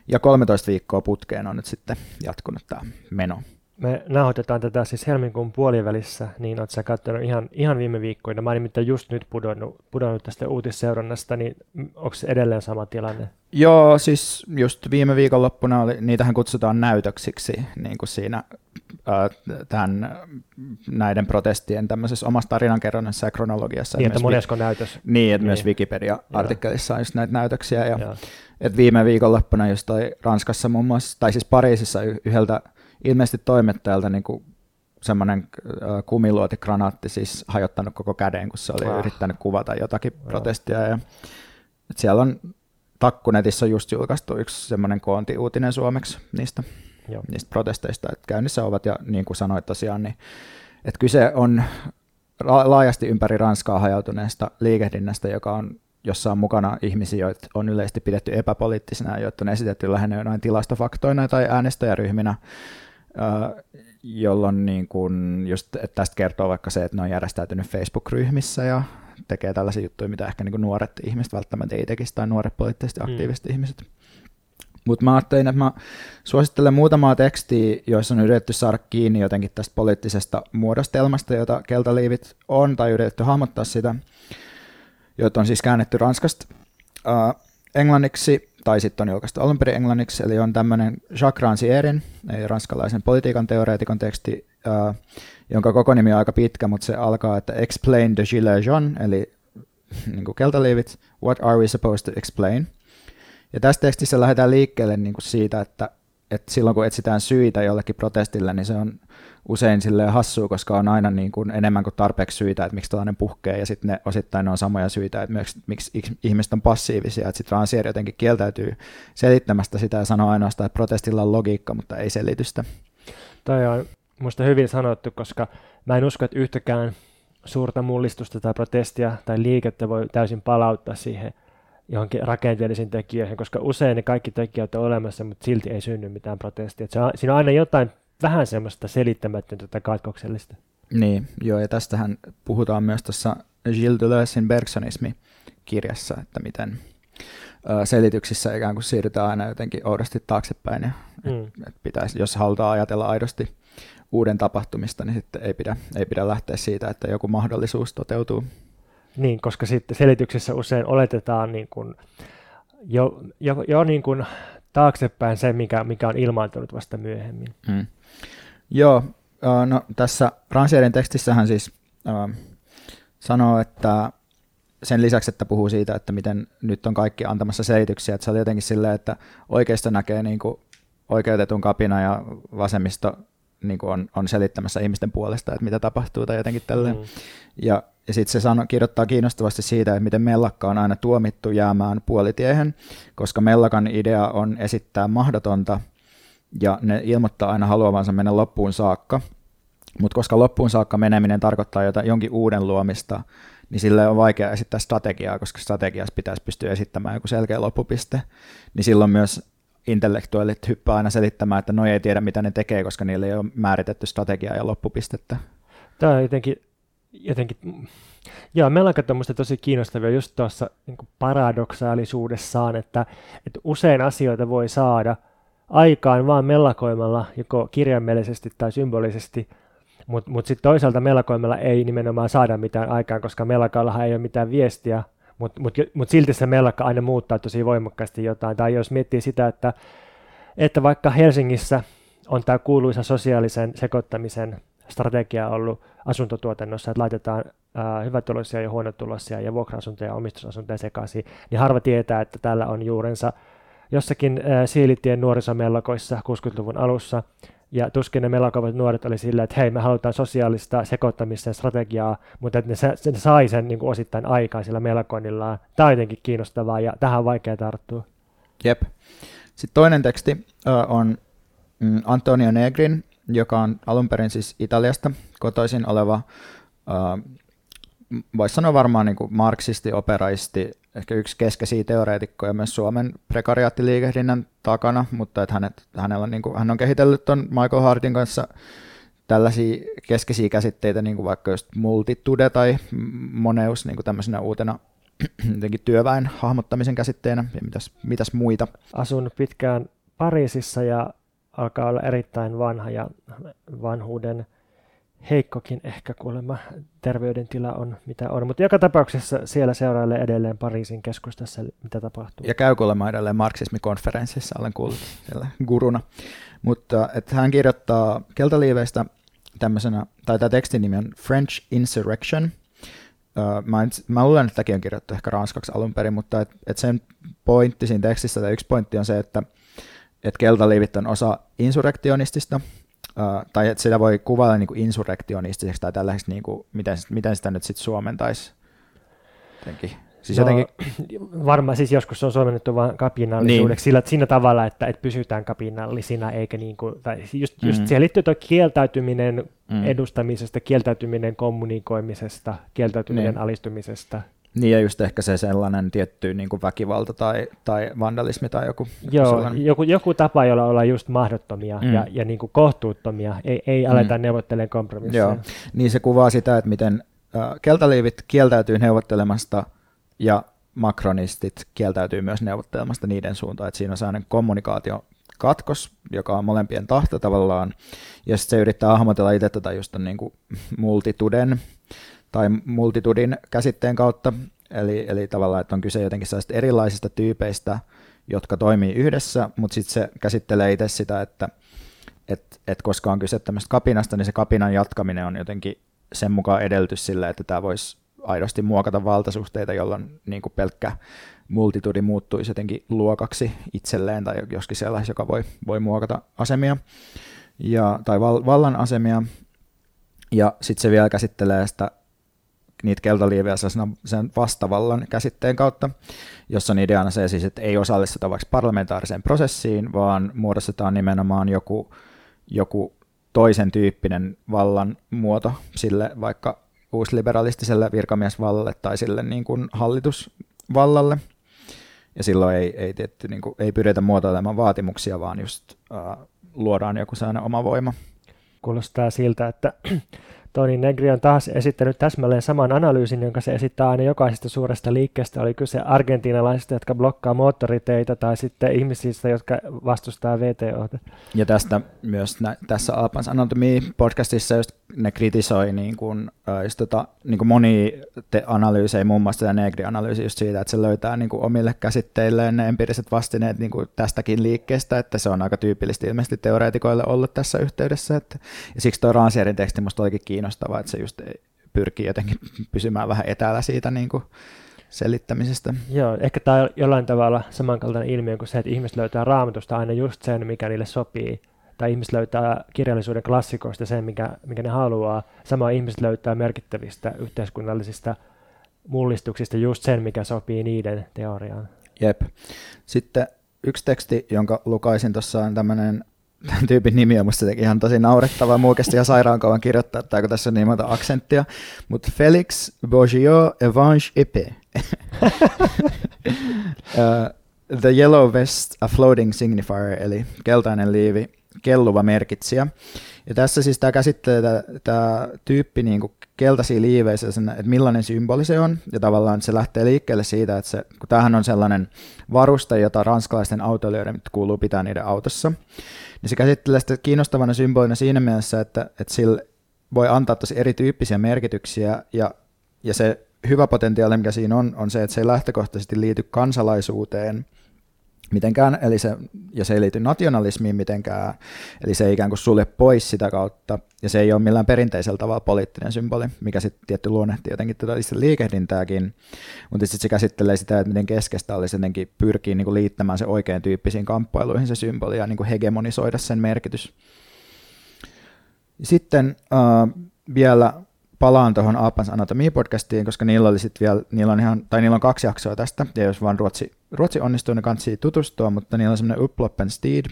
Ja 13 viikkoa putkeen on nyt sitten jatkunut tämä meno me nauhoitetaan tätä siis helmikuun puolivälissä, niin olet sä katsonut ihan, ihan viime viikkoina. Mä oon nimittäin just nyt pudonnut, pudonnut tästä uutisseurannasta, niin onko se edelleen sama tilanne? Joo, siis just viime viikonloppuna oli, niitähän kutsutaan näytöksiksi niin kuin siinä tämän, näiden protestien tämmöisessä omassa tarinankerronnassa ja kronologiassa. Niin, että monesko näytös. Niin, että niin. myös Wikipedia-artikkelissa on just näitä näytöksiä. Ja, että viime viikonloppuna just toi Ranskassa muun muassa, tai siis Pariisissa yhdeltä ilmeisesti toimittajalta niin kuin semmoinen kumiluotikranaatti siis hajottanut koko käden, kun se oli ah. yrittänyt kuvata jotakin Joo. protestia. Ja, siellä on Takkunetissä just julkaistu yksi semmoinen koonti-uutinen suomeksi niistä, Joo. niistä protesteista, että käynnissä ovat, ja niin kuin sanoit tosiaan, niin että kyse on laajasti ympäri Ranskaa hajautuneesta liikehdinnästä, joka on jossa on mukana ihmisiä, joita on yleisesti pidetty epäpoliittisina, joita on esitetty lähinnä jonain tilastofaktoina tai äänestäjäryhminä, jolloin niin kuin just, että tästä kertoo vaikka se, että ne on järjestäytynyt Facebook-ryhmissä ja tekee tällaisia juttuja, mitä ehkä niin nuoret ihmiset välttämättä ei tekisi, tai nuoret poliittisesti mm. aktiiviset mm. ihmiset. Mutta mä ajattelin, että mä suosittelen muutamaa tekstiä, joissa on yritetty saada kiinni jotenkin tästä poliittisesta muodostelmasta, jota keltaliivit on, tai yritetty hahmottaa sitä, joita on siis käännetty Ranskasta uh, englanniksi, tai sitten on julkaistu alun perin englanniksi, eli on tämmöinen Jacques Rancierin, eli ranskalaisen politiikan teoreetikon teksti, uh, jonka koko nimi on aika pitkä, mutta se alkaa, että Explain the Gilets jaunes, eli *laughs* niin kuin keltaliivit, What are we supposed to explain? Ja tässä tekstissä lähdetään liikkeelle niin kuin siitä, että, että silloin kun etsitään syitä jollekin protestille, niin se on usein sille hassua, koska on aina niin kuin enemmän kuin tarpeeksi syitä, että miksi tällainen puhkee, ja sitten ne osittain on samoja syitä, että miksi, miksi ihmiset on passiivisia, että sitten Ransier jotenkin kieltäytyy selittämästä sitä ja sanoo ainoastaan, että protestilla on logiikka, mutta ei selitystä. Toi on minusta hyvin sanottu, koska mä en usko, että yhtäkään suurta mullistusta tai protestia tai liikettä voi täysin palauttaa siihen johonkin rakenteellisiin tekijöihin, koska usein ne kaikki tekijät on olemassa, mutta silti ei synny mitään protestia. se on, siinä on aina jotain vähän semmoista selittämätöntä tai katkoksellista. Niin, joo, ja tästähän puhutaan myös tuossa Gilles Deleuzein Bergsonismi-kirjassa, että miten ö, selityksissä ikään kuin siirrytään aina jotenkin oudosti taaksepäin, ja mm. et, et pitäisi, jos halutaan ajatella aidosti uuden tapahtumista, niin sitten ei pidä, ei pidä lähteä siitä, että joku mahdollisuus toteutuu. Niin, koska sitten selityksessä usein oletetaan niin kuin jo, jo, jo niin kuin taaksepäin se, mikä, mikä on ilmaantunut vasta myöhemmin. Mm. Joo, no tässä Ransierin tekstissähän siis äh, sanoo, että sen lisäksi, että puhuu siitä, että miten nyt on kaikki antamassa selityksiä, että se on jotenkin silleen, että oikeisto näkee niin kuin oikeutetun kapina ja vasemmisto niin kuin on, on selittämässä ihmisten puolesta, että mitä tapahtuu tai jotenkin tälleen. Mm. Ja, ja sitten se sano, kirjoittaa kiinnostavasti siitä, että miten Mellakka on aina tuomittu jäämään puolitiehen, koska Mellakan idea on esittää mahdotonta ja ne ilmoittaa aina haluavansa mennä loppuun saakka. Mutta koska loppuun saakka meneminen tarkoittaa jotain, jonkin uuden luomista, niin sille on vaikea esittää strategiaa, koska strategiassa pitäisi pystyä esittämään joku selkeä loppupiste. Niin silloin myös intellektuellit hyppää aina selittämään, että noi ei tiedä mitä ne tekee, koska niillä ei ole määritetty strategiaa ja loppupistettä. Tämä on jotenkin, jotenkin Joo, meillä on tämmöistä tosi kiinnostavia just tuossa niin paradoksaalisuudessaan, että, että usein asioita voi saada aikaan vaan mellakoimalla, joko kirjaimellisesti tai symbolisesti, mutta mut sitten toisaalta mellakoimalla ei nimenomaan saada mitään aikaan, koska mellakallahan ei ole mitään viestiä, mutta mut, mut silti se mellakka aina muuttaa tosi voimakkaasti jotain. Tai jos miettii sitä, että, että vaikka Helsingissä on tämä kuuluisa sosiaalisen sekoittamisen strategia ollut asuntotuotannossa, että laitetaan hyvätuloisia ja huonotuloisia ja vuokra-asuntoja ja omistusasuntoja sekaisin, niin harva tietää, että tällä on juurensa jossakin ää, Siilitien nuorisomellakoissa 60-luvun alussa, ja tuskin ne melakovat nuoret oli silleen, että hei, me halutaan sosiaalista sekoittamisen strategiaa, mutta että ne, ne sai sen niin kuin osittain aikaa sillä melakoinnillaan. Tämä on jotenkin kiinnostavaa ja tähän on vaikea tarttua. Jep. Sitten toinen teksti uh, on mm, Antonio Negrin, joka on alun perin siis Italiasta kotoisin oleva, voisi sanoa varmaan niin kuin marksisti, operaisti, ehkä yksi keskeisiä teoreetikkoja myös Suomen prekariaattiliikehdinnän takana, mutta että hänet, hänellä, niin kuin, hän on kehitellyt tuon Michael Hartin kanssa tällaisia keskeisiä käsitteitä, niin kuin vaikka just multitude tai moneus niin kuin tämmöisenä uutena *clears throat* jotenkin työväen hahmottamisen käsitteenä ja mitäs, mitäs muita. Asun pitkään Pariisissa ja alkaa olla erittäin vanha ja vanhuuden heikkokin ehkä kuulemma terveydentila on mitä on, mutta joka tapauksessa siellä seurailee edelleen Pariisin keskustassa, mitä tapahtuu. Ja käy kuulemma edelleen marksismikonferenssissa, olen kuullut siellä guruna. Mutta että hän kirjoittaa keltaliiveistä tämmöisenä, tai tämä tekstin nimi on French Insurrection. mä, en, mä luulen, että tämäkin on kirjoittu ehkä ranskaksi alun perin, mutta et, et sen pointti siinä tekstissä, tai yksi pointti on se, että et keltaliivit on osa insurrektionistista Uh, tai että sitä voi kuvailla niin kuin insurrektionistiseksi tai tällaiseksi, niin kuin, miten, miten sitä nyt sitten suomentaisi jotenkin. Siis no, jotenkin... *clears throat* Varmaan siis joskus se on suomennettu vain kapinallisuudeksi niin. sillä, siinä tavalla, että, että pysytään kapinallisina, eikä niin kuin, tai just, just mm. siihen liittyy tuo kieltäytyminen mm. edustamisesta, kieltäytyminen kommunikoimisesta, kieltäytyminen niin. alistumisesta. Niin ja just ehkä se sellainen tietty niin kuin väkivalta tai, tai vandalismi tai joku. Joo, sellainen... joku, joku tapa, jolla ollaan just mahdottomia mm. ja, ja niin kuin kohtuuttomia, ei, ei aleta mm. neuvottelemaan kompromisseja. Joo, niin se kuvaa sitä, että miten äh, keltaliivit kieltäytyy neuvottelemasta ja makronistit kieltäytyy myös neuvottelemasta niiden suuntaan, että siinä on sellainen kommunikaatio katkos, joka on molempien tahto tavallaan, ja sitten se yrittää hahmotella itse tätä just niin kuin multituden tai multitudin käsitteen kautta, eli, eli tavallaan, että on kyse jotenkin sellaisista erilaisista tyypeistä, jotka toimii yhdessä, mutta sitten se käsittelee itse sitä, että et, et koska on kyse tämmöistä kapinasta, niin se kapinan jatkaminen on jotenkin sen mukaan edellytys sille, että tämä voisi aidosti muokata valtasuhteita, jolloin niin kuin pelkkä multitudi muuttuisi jotenkin luokaksi itselleen tai joskin sellaisen, joka voi, voi muokata asemia ja, tai val, vallan asemia. Ja sitten se vielä käsittelee sitä niitä keltaliivejä sen vastavallan käsitteen kautta, jossa on ideana se siis, että ei osallistuta vaikka parlamentaariseen prosessiin, vaan muodostetaan nimenomaan joku, joku toisen tyyppinen vallan muoto sille vaikka uusliberalistiselle virkamiesvallalle tai sille niin kuin hallitusvallalle. Ja silloin ei, ei, tietty, niin kuin, ei pyritä muotoilemaan vaatimuksia, vaan just äh, luodaan joku sellainen oma voima. Kuulostaa siltä, että Toni Negri on taas esittänyt täsmälleen saman analyysin, jonka se esittää aina jokaisesta suuresta liikkeestä. Oli kyse argentiinalaisista, jotka blokkaa moottoriteitä, tai sitten ihmisistä, jotka vastustaa VTOta. Ja tästä myös nä- tässä Alpans Anatomy podcastissa just ne kritisoi niin kuin, just tota, niin kuin moni te- analyysejä, muun muassa tämä Negri-analyysi just siitä, että se löytää niin kuin omille käsitteilleen ne empiiriset vastineet niin kuin tästäkin liikkeestä, että se on aika tyypillisesti ilmeisesti teoreetikoille ollut tässä yhteydessä. Että, ja siksi tuo Ransierin teksti musta olikin kiinnostava, että se just pyrkii jotenkin *laughs* pysymään vähän etäällä siitä niin kuin selittämisestä. Joo, ehkä tämä on jollain tavalla samankaltainen ilmiö kuin se, että ihmiset löytää raamatusta aina just sen, mikä niille sopii tai ihmiset löytää kirjallisuuden klassikoista sen, mikä, mikä ne haluaa. Sama ihmiset löytää merkittävistä yhteiskunnallisista mullistuksista just sen, mikä sopii niiden teoriaan. Jep. Sitten yksi teksti, jonka lukaisin tuossa on tämmöinen tämän tyypin nimi on musta ihan tosi naurettava. Mua kesti ihan sairaan kirjoittaa, että tässä on niin monta aksenttia. Mutta Felix Bourgeot Evange Epée. uh, *laughs* the yellow vest, a floating signifier, eli keltainen liivi, kelluva merkitsijä. Ja tässä siis tämä käsittelee tämä tyyppi niin kuin keltaisia liiveissä, että millainen symboli se on, ja tavallaan se lähtee liikkeelle siitä, että se, kun tämähän on sellainen varuste, jota ranskalaisten autoilijoiden kuuluu pitää niiden autossa, niin se käsittelee sitä kiinnostavana symbolina siinä mielessä, että, että sillä voi antaa tosi erityyppisiä merkityksiä, ja, ja se hyvä potentiaali, mikä siinä on, on se, että se ei lähtökohtaisesti liity kansalaisuuteen, mitenkään, eli se, ja se ei liity nationalismiin mitenkään, eli se ei ikään kuin sulje pois sitä kautta, ja se ei ole millään perinteisellä tavalla poliittinen symboli, mikä sitten tietty luonnehti jotenkin tätä itse liikehdintääkin, mutta sitten se käsittelee sitä, että miten keskeistä olisi jotenkin pyrkiä niin kuin liittämään se oikein tyyppisiin kamppailuihin se symboli ja niin kuin hegemonisoida sen merkitys. Sitten äh, vielä palaan tuohon Aapans Anatomy-podcastiin, koska niillä, oli sit vielä, niillä, on ihan, tai niillä on kaksi jaksoa tästä, ja jos vaan Ruotsi, Ruotsi onnistuu, niin kannattaa tutustua, mutta niillä on semmoinen Upploppen Steed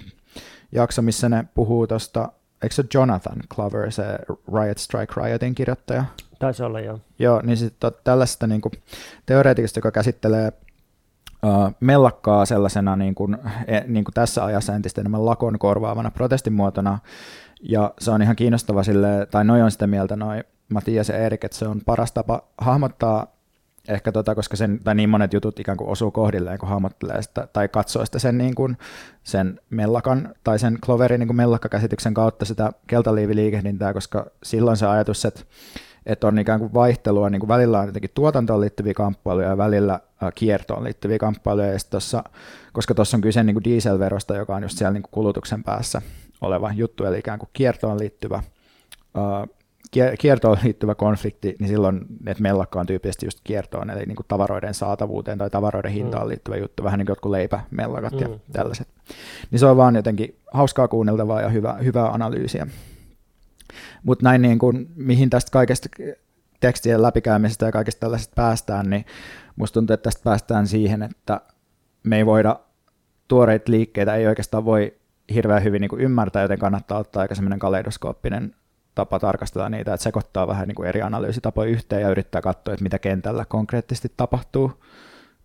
jakso, missä ne puhuu tuosta, eikö se Jonathan Clover, se Riot Strike Riotin kirjoittaja? Taisi olla, joo. Joo, niin sitten tällaista niin kuin, teoreetikista, joka käsittelee Uh, mellakkaa sellaisena niin kuin, e, niin kuin tässä ajassa entistä enemmän lakon korvaavana protestimuotona, ja se on ihan kiinnostava sille, tai noin on sitä mieltä, noin Matias ja Erik, että se on paras tapa hahmottaa ehkä tota, koska sen, tai niin monet jutut ikään kuin osuu kohdilleen, kun hahmottelee sitä, tai katsoo sitä sen, niin kuin, sen mellakan, tai sen Cloverin niin kuin mellakkakäsityksen kautta sitä keltaliiviliikehdintää, koska silloin se ajatus, että, että on ikään kuin vaihtelua, niin kuin välillä on jotenkin tuotantoon liittyviä kamppailuja ja välillä kiertoon liittyviä kamppailuja, ja tossa, koska tuossa on kyse niin kuin dieselverosta, joka on just siellä niin kuin kulutuksen päässä oleva juttu, eli ikään kuin kiertoon liittyvä kiertoon liittyvä konflikti, niin silloin että mellakka on tyypillisesti just kiertoon, eli niin kuin tavaroiden saatavuuteen tai tavaroiden hintaan mm. liittyvä juttu, vähän niin kuin jotkut leipämellakat mm. ja tällaiset. Niin se on vaan jotenkin hauskaa kuunneltavaa ja hyvä, hyvää analyysiä. Mutta näin niin kuin, mihin tästä kaikesta tekstien läpikäymisestä ja kaikesta tällaisesta päästään, niin musta tuntuu, että tästä päästään siihen, että me ei voida tuoreita liikkeitä, ei oikeastaan voi hirveän hyvin niin kuin ymmärtää, joten kannattaa ottaa aika semmoinen kaleidoskooppinen tapa tarkastella niitä, että sekoittaa vähän niin kuin eri analyysitapoja yhteen ja yrittää katsoa, että mitä kentällä konkreettisesti tapahtuu.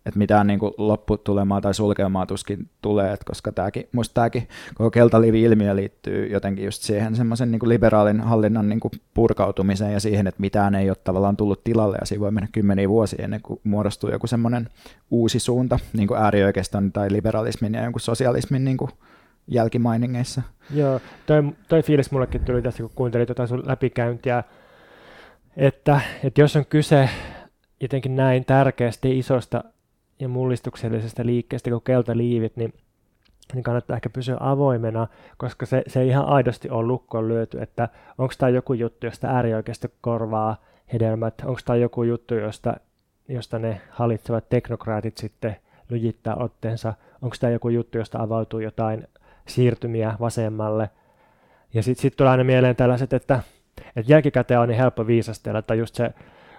että mitään niin kuin lopputulemaa tai sulkemaa tuskin tulee, että koska tämäkin, musta tämäkin koko keltaliivi-ilmiö liittyy jotenkin just siihen semmoisen niin liberaalin hallinnan niin kuin purkautumiseen ja siihen, että mitään ei ole tavallaan tullut tilalle ja siinä voi mennä kymmeniä vuosia ennen kuin muodostuu joku semmoinen uusi suunta niin kuin äärioikeiston tai liberalismin ja jonkun sosialismin niin kuin jälkimainingeissa. Joo, toi, toi fiilis mullekin tuli tässä, kun kuuntelin tuota sun läpikäyntiä, että, että jos on kyse jotenkin näin tärkeästi isosta ja mullistuksellisesta liikkeestä kuin keltaliivit, niin, niin kannattaa ehkä pysyä avoimena, koska se, se ei ihan aidosti ole lukkoon lyöty, että onko tämä joku juttu, josta äärioikeista korvaa hedelmät, onko tämä joku juttu, josta, josta ne hallitsevat teknokraatit sitten lyjittää otteensa, onko tämä joku juttu, josta avautuu jotain siirtymiä vasemmalle. Ja sitten sit tulee aina mieleen tällaiset, että, että jälkikäteen on niin helppo viisastella, että just se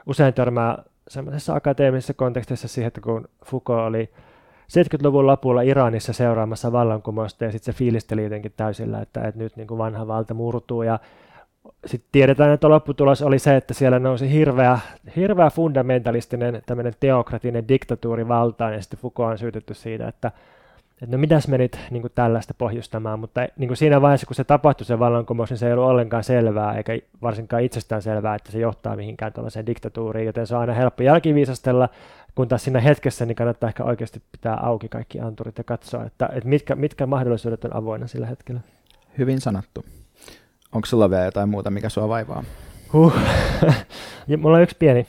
usein törmää semmoisessa akateemisessa kontekstissa siihen, että kun Foucault oli 70-luvun lopulla Iranissa seuraamassa vallankumousta ja sitten se fiilisteli jotenkin täysillä, että, että nyt niin kuin vanha valta murtuu ja sitten tiedetään, että lopputulos oli se, että siellä nousi hirveä, hirveä fundamentalistinen teokratinen diktatuuri valtaan ja sitten Foucault on syytetty siitä, että että no mitäs menit niin kuin tällaista pohjustamaan, mutta niin kuin siinä vaiheessa, kun se tapahtui se vallankumous, niin se ei ollut ollenkaan selvää, eikä varsinkaan itsestään selvää, että se johtaa mihinkään tuollaiseen diktatuuriin, joten se on aina helppo jälkiviisastella, kun taas siinä hetkessä niin kannattaa ehkä oikeasti pitää auki kaikki anturit ja katsoa, että, että mitkä, mitkä mahdollisuudet on avoinna sillä hetkellä. Hyvin sanottu. Onko sulla vielä jotain muuta, mikä sua vaivaa? Huh. *laughs* ja mulla on yksi pieni,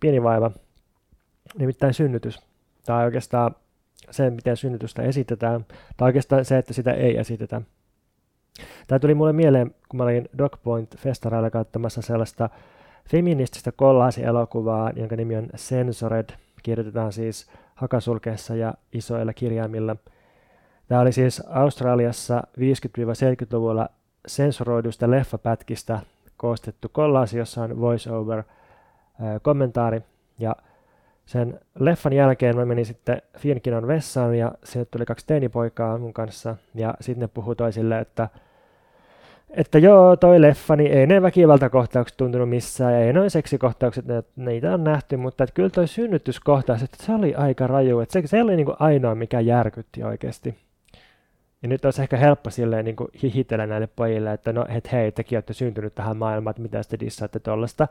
pieni vaiva, nimittäin synnytys. Tai oikeastaan se, miten synnytystä esitetään, tai oikeastaan se, että sitä ei esitetä. Tämä tuli mulle mieleen, kun mä olin Dogpoint-festareilla katsomassa sellaista feminististä kollaasi-elokuvaa, jonka nimi on Censored, kirjoitetaan siis hakasulkeessa ja isoilla kirjaimilla. Tämä oli siis Australiassa 50-70-luvulla sensuroidusta leffapätkistä koostettu kollaasi, jossa on voice-over-kommentaari, ja sen leffan jälkeen mä menin sitten Fienkinon vessaan ja sieltä tuli kaksi teinipoikaa mun kanssa ja sitten ne puhui toisille, että että joo, toi leffa, niin ei ne väkivaltakohtaukset tuntunut missään, ei noin seksikohtaukset, ne, niitä on nähty, mutta että kyllä toi synnytyskohtaus, että se oli aika raju, että se, se oli niin kuin ainoa, mikä järkytti oikeasti. Ja nyt olisi ehkä helppo silleen niin kuin hihitellä näille pojille, että no, et hei, tekin olette syntynyt tähän maailmaan, että mitä te dissaatte tuollaista.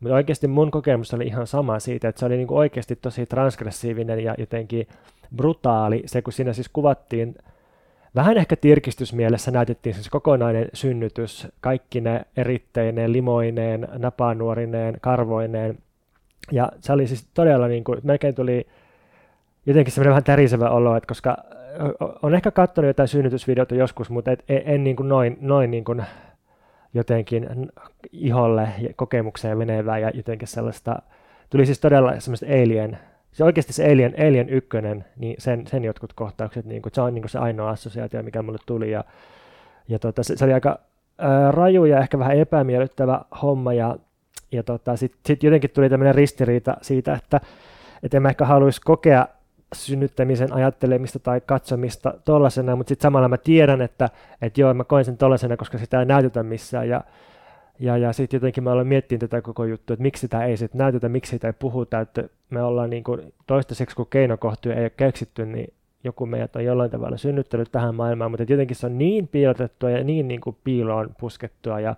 Mutta oikeasti mun kokemus oli ihan sama siitä, että se oli niinku oikeasti tosi transgressiivinen ja jotenkin brutaali se, kun siinä siis kuvattiin vähän ehkä tirkistysmielessä näytettiin siis kokonainen synnytys, kaikki ne eritteineen, limoineen, napanuorineen, karvoineen. Ja se oli siis todella niin kuin, melkein tuli jotenkin semmoinen vähän tärisevä olo, että koska on ehkä katsonut jotain synnytysvideota joskus, mutta et, en, en niin kuin noin, noin niin kuin jotenkin iholle ja kokemukseen menevää ja jotenkin sellaista, tuli siis todella semmoista alien, se oikeasti se Alien, Alien 1, niin sen, sen jotkut kohtaukset, niin kuin, se on niin kuin se ainoa assosiaatio, mikä mulle tuli ja, ja tota, se, se, oli aika ää, raju ja ehkä vähän epämiellyttävä homma ja, ja tota, sitten sit jotenkin tuli tämmöinen ristiriita siitä, että et en mä ehkä haluaisi kokea synnyttämisen ajattelemista tai katsomista tollasena, mutta sitten samalla mä tiedän, että, että joo, mä koen sen tollasena, koska sitä ei näytetä missään. Ja, ja, ja sitten jotenkin mä olen miettinyt tätä koko juttua, että miksi sitä ei sitten näytetä, miksi sitä ei puhuta, että me ollaan niin kuin toistaiseksi, kun keinokohtia ei ole keksitty, niin joku meidät on jollain tavalla synnyttänyt tähän maailmaan, mutta jotenkin se on niin piilotettua ja niin, niin kuin piiloon puskettua ja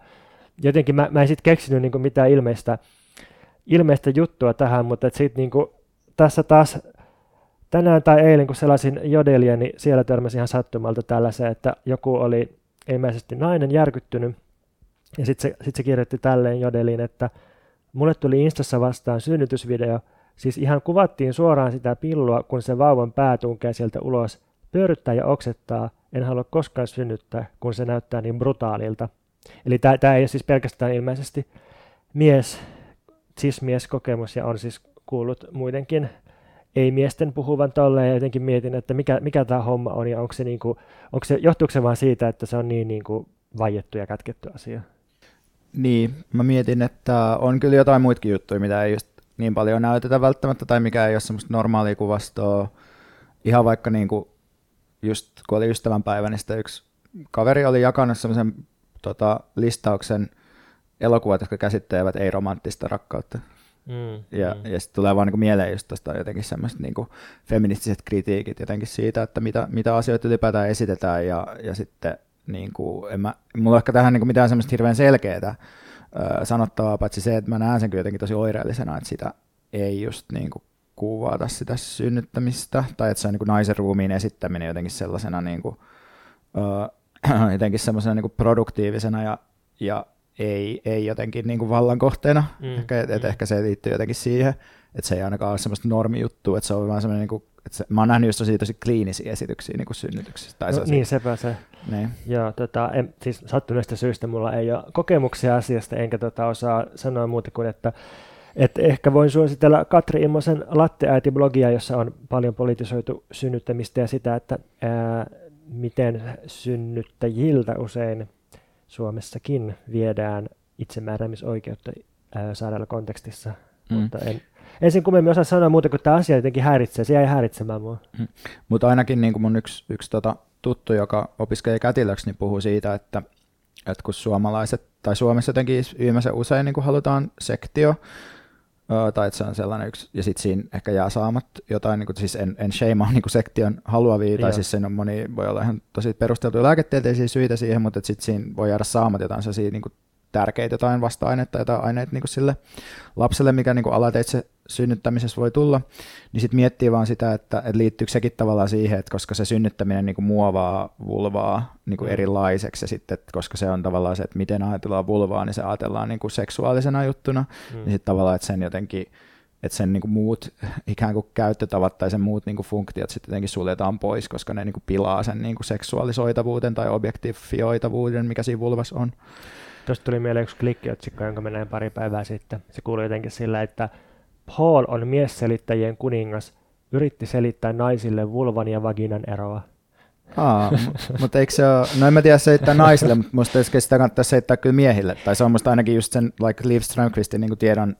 jotenkin mä, mä en sitten keksinyt niin kuin mitään ilmeistä, ilmeistä juttua tähän, mutta sitten niin tässä taas tänään tai eilen, kun selasin Jodelia, niin siellä törmäsi ihan sattumalta tällaiseen, että joku oli ilmeisesti nainen järkyttynyt, ja sitten se, sit se kirjoitti tälleen Jodeliin, että mulle tuli Instassa vastaan synnytysvideo, siis ihan kuvattiin suoraan sitä pillua, kun se vauvan pää tunkee sieltä ulos, pyöryttää ja oksettaa, en halua koskaan synnyttää, kun se näyttää niin brutaalilta. Eli tämä ei ole siis pelkästään ilmeisesti mies, mies kokemus ja on siis kuullut muidenkin ei miesten puhuvan tolleen ja jotenkin mietin, että mikä, mikä tämä homma on ja onko se, niinku, onko se, johtuuko se vaan siitä, että se on niin niinku vaiettu ja kätketty asia? Niin, mä mietin, että on kyllä jotain muitakin juttuja, mitä ei just niin paljon näytetä välttämättä tai mikä ei ole semmoista normaalia kuvastoa. Ihan vaikka niinku just kun oli ystävänpäivä, niin yksi kaveri oli jakanut semmoisen tota, listauksen elokuvat, jotka käsittelevät ei-romanttista rakkautta. Mm, Ja, mm. ja sitten tulee vaan niin kuin mieleen just tosta jotenkin semmoiset niin kuin feministiset kritiikit jotenkin siitä, että mitä, mitä asioita ylipäätään esitetään ja, ja sitten niin kuin, en mä, mulla ei ehkä tähän niin kuin mitään semmoista hirveän selkeää ö, sanottavaa, paitsi se, että mä näen sen kyllä jotenkin tosi oireellisena, että sitä ei just niin kuin kuvata sitä synnyttämistä, tai että se on niin kuin naisen ruumiin esittäminen jotenkin sellaisena niin kuin, ö, *clears throat* jotenkin semmoisena niin kuin produktiivisena ja, ja ei, ei jotenkin niin kuin vallan kohteena. Mm, ehkä, et, et mm. ehkä se liittyy jotenkin siihen, että se ei ainakaan ole semmoista normijuttua, että se on vaan semmoinen, niin kuin, että se, mä oon nähnyt just tosi, tosi kliinisiä esityksiä niin kuin synnytyksistä. Tai No, niin, sepä se. niin. Joo, tota, en, siis sattuneesta syystä mulla ei ole kokemuksia asiasta, enkä tota, osaa sanoa muuta kuin, että et ehkä voin suositella Katri Immosen Latteäiti-blogia, jossa on paljon politisoitu synnyttämistä ja sitä, että ää, miten synnyttäjiltä usein Suomessakin viedään itsemääräämisoikeutta ää, sairaalla kontekstissa. Mm. Mutta en, ensin kummemmin osaa sanoa muuta kuin tämä asia jotenkin häiritsee. Se jäi häiritsemään mua. Mutta ainakin niin kuin mun yksi, yksi tota, tuttu, joka opiskelee kätilöksi, niin puhuu siitä, että, että kun suomalaiset, tai Suomessa jotenkin ilmeisen usein niin kuin halutaan sektio, tai että se on sellainen yksi, ja sitten siinä ehkä jää saamat jotain, niin kuin, siis en, en shameaa *laughs* niin sektion haluavia, Joo. tai siis siinä on moni, voi olla ihan tosi perusteltuja lääketieteellisiä syitä siihen, mutta sitten siinä voi jäädä saamat jotain sellaisia niin kuin tärkeitä jotain vasta-aineita, jotain aineita niin kuin sille lapselle, mikä niin kuin alateitse synnyttämisessä voi tulla, niin sitten miettii vaan sitä, että, että liittyykö sekin tavallaan siihen, että koska se synnyttäminen niin kuin muovaa vulvaa niin kuin Mm. erilaiseksi, ja sitten että koska se on tavallaan se, että miten ajatellaan vulvaa, niin se ajatellaan niin kuin seksuaalisena juttuna, Mm. niin sitten tavallaan, että sen jotenkin, että sen niin kuin muut *laughs* ikään kuin käyttötavat tai sen muut niin kuin funktiot sitten jotenkin suljetaan pois, koska ne niin kuin pilaa sen niin kuin seksuaalisoitavuuden tai objektifioitavuuden, mikä siinä vulvassa on. Tuosta tuli mieleen yksi klikkiotsikko, jonka mä näin pari päivää sitten. Se kuului jotenkin sillä, että Paul on miesselittäjien kuningas, yritti selittää naisille vulvan ja vaginan eroa. Aa, mutta eikö se ole, no en mä tiedä selittää naisille, mutta musta sitä kannattaa selittää kyllä miehille. Tai se on musta ainakin just sen like Liv Strömqvistin niin tiedon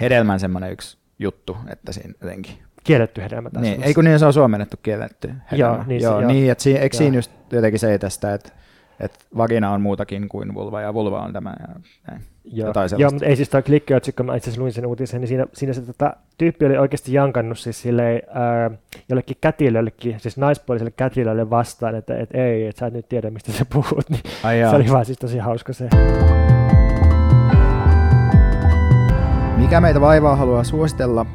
hedelmän semmoinen yksi juttu, että siinä jotenkin. Kielletty hedelmä tässä. Niin, ei kun niin se on suomennettu kielletty hedelmä. Joo, niin se- joo, joo. niin että siinä, eikö siinä just jotenkin se tästä, että, että vagina on muutakin kuin vulva ja vulva on tämä. Ja näin. Joo, Joo mutta ei siis toi klikkiotsikko, mä itse asiassa luin sen uutisen, niin siinä, siinä se tota, tyyppi oli oikeasti jankannut siis silleen, ää, jollekin kätilöllekin, siis naispuoliselle kätilölle vastaan, että et, ei, että sä et nyt tiedä, mistä sä puhut, niin Ai se oli vaan siis tosi hauska se. Mikä meitä vaivaa haluaa suositella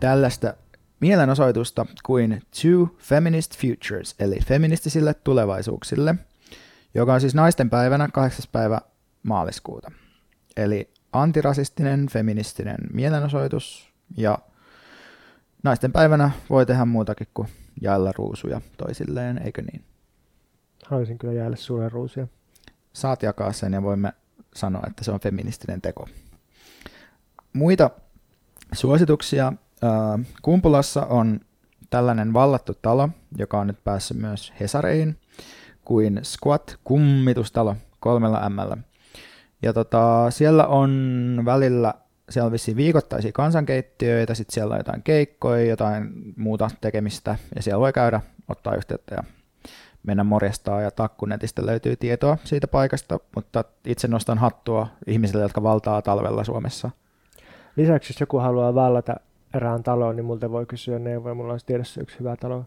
tällaista mielenosoitusta kuin Two Feminist Futures, eli feministisille tulevaisuuksille, joka on siis naisten päivänä 8. päivä maaliskuuta. Eli antirasistinen, feministinen mielenosoitus, ja naisten päivänä voi tehdä muutakin kuin jaella ruusuja toisilleen, eikö niin? Haluaisin kyllä jäädä suuren ruusia. Saat jakaa sen ja voimme sanoa, että se on feministinen teko. Muita suosituksia. Kumpulassa on tällainen vallattu talo, joka on nyt päässyt myös Hesareihin, kuin Squat kummitustalo kolmella M. Ja tota, siellä on välillä, siellä on vissiin viikoittaisia kansankeittiöitä, sitten siellä on jotain keikkoja, jotain muuta tekemistä, ja siellä voi käydä, ottaa yhteyttä ja mennä morjestaan ja takkunetistä löytyy tietoa siitä paikasta, mutta itse nostan hattua ihmisille, jotka valtaa talvella Suomessa. Lisäksi jos joku haluaa vallata erään taloon, niin multa voi kysyä neuvoja. Mulla olisi tiedossa yksi hyvä talo.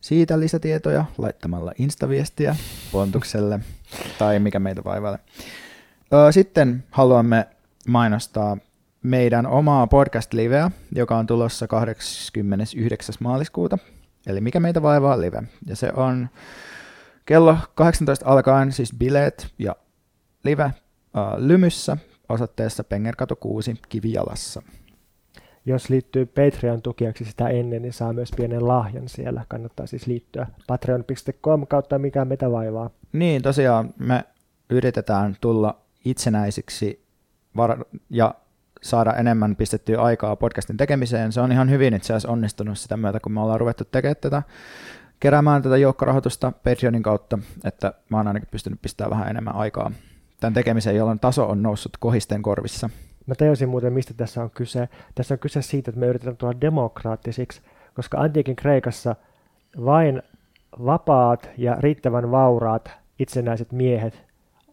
Siitä lisätietoja laittamalla instaviestiä Pontukselle tai mikä meitä vaivailee. Ö, Sitten haluamme mainostaa meidän omaa podcast-liveä, joka on tulossa 29. maaliskuuta. Eli mikä meitä vaivaa live. Ja se on kello 18 alkaen siis bileet ja live äh, Lymyssä osoitteessa Pengerkatu 6 Kivijalassa. Jos liittyy Patreon-tukijaksi sitä ennen, niin saa myös pienen lahjan siellä. Kannattaa siis liittyä patreon.com kautta mikä meitä vaivaa. Niin, tosiaan me yritetään tulla itsenäisiksi var- ja saada enemmän pistettyä aikaa podcastin tekemiseen. Se on ihan hyvin itse asiassa onnistunut sitä myötä, kun me ollaan ruvettu tekemään tätä, keräämään tätä joukkorahoitusta Patreonin kautta, että mä oon ainakin pystynyt pistämään vähän enemmän aikaa tämän tekemiseen, jolloin taso on noussut kohisten korvissa. Mä tajusin muuten, mistä tässä on kyse. Tässä on kyse siitä, että me yritetään tulla demokraattisiksi, koska antiikin Kreikassa vain vapaat ja riittävän vauraat itsenäiset miehet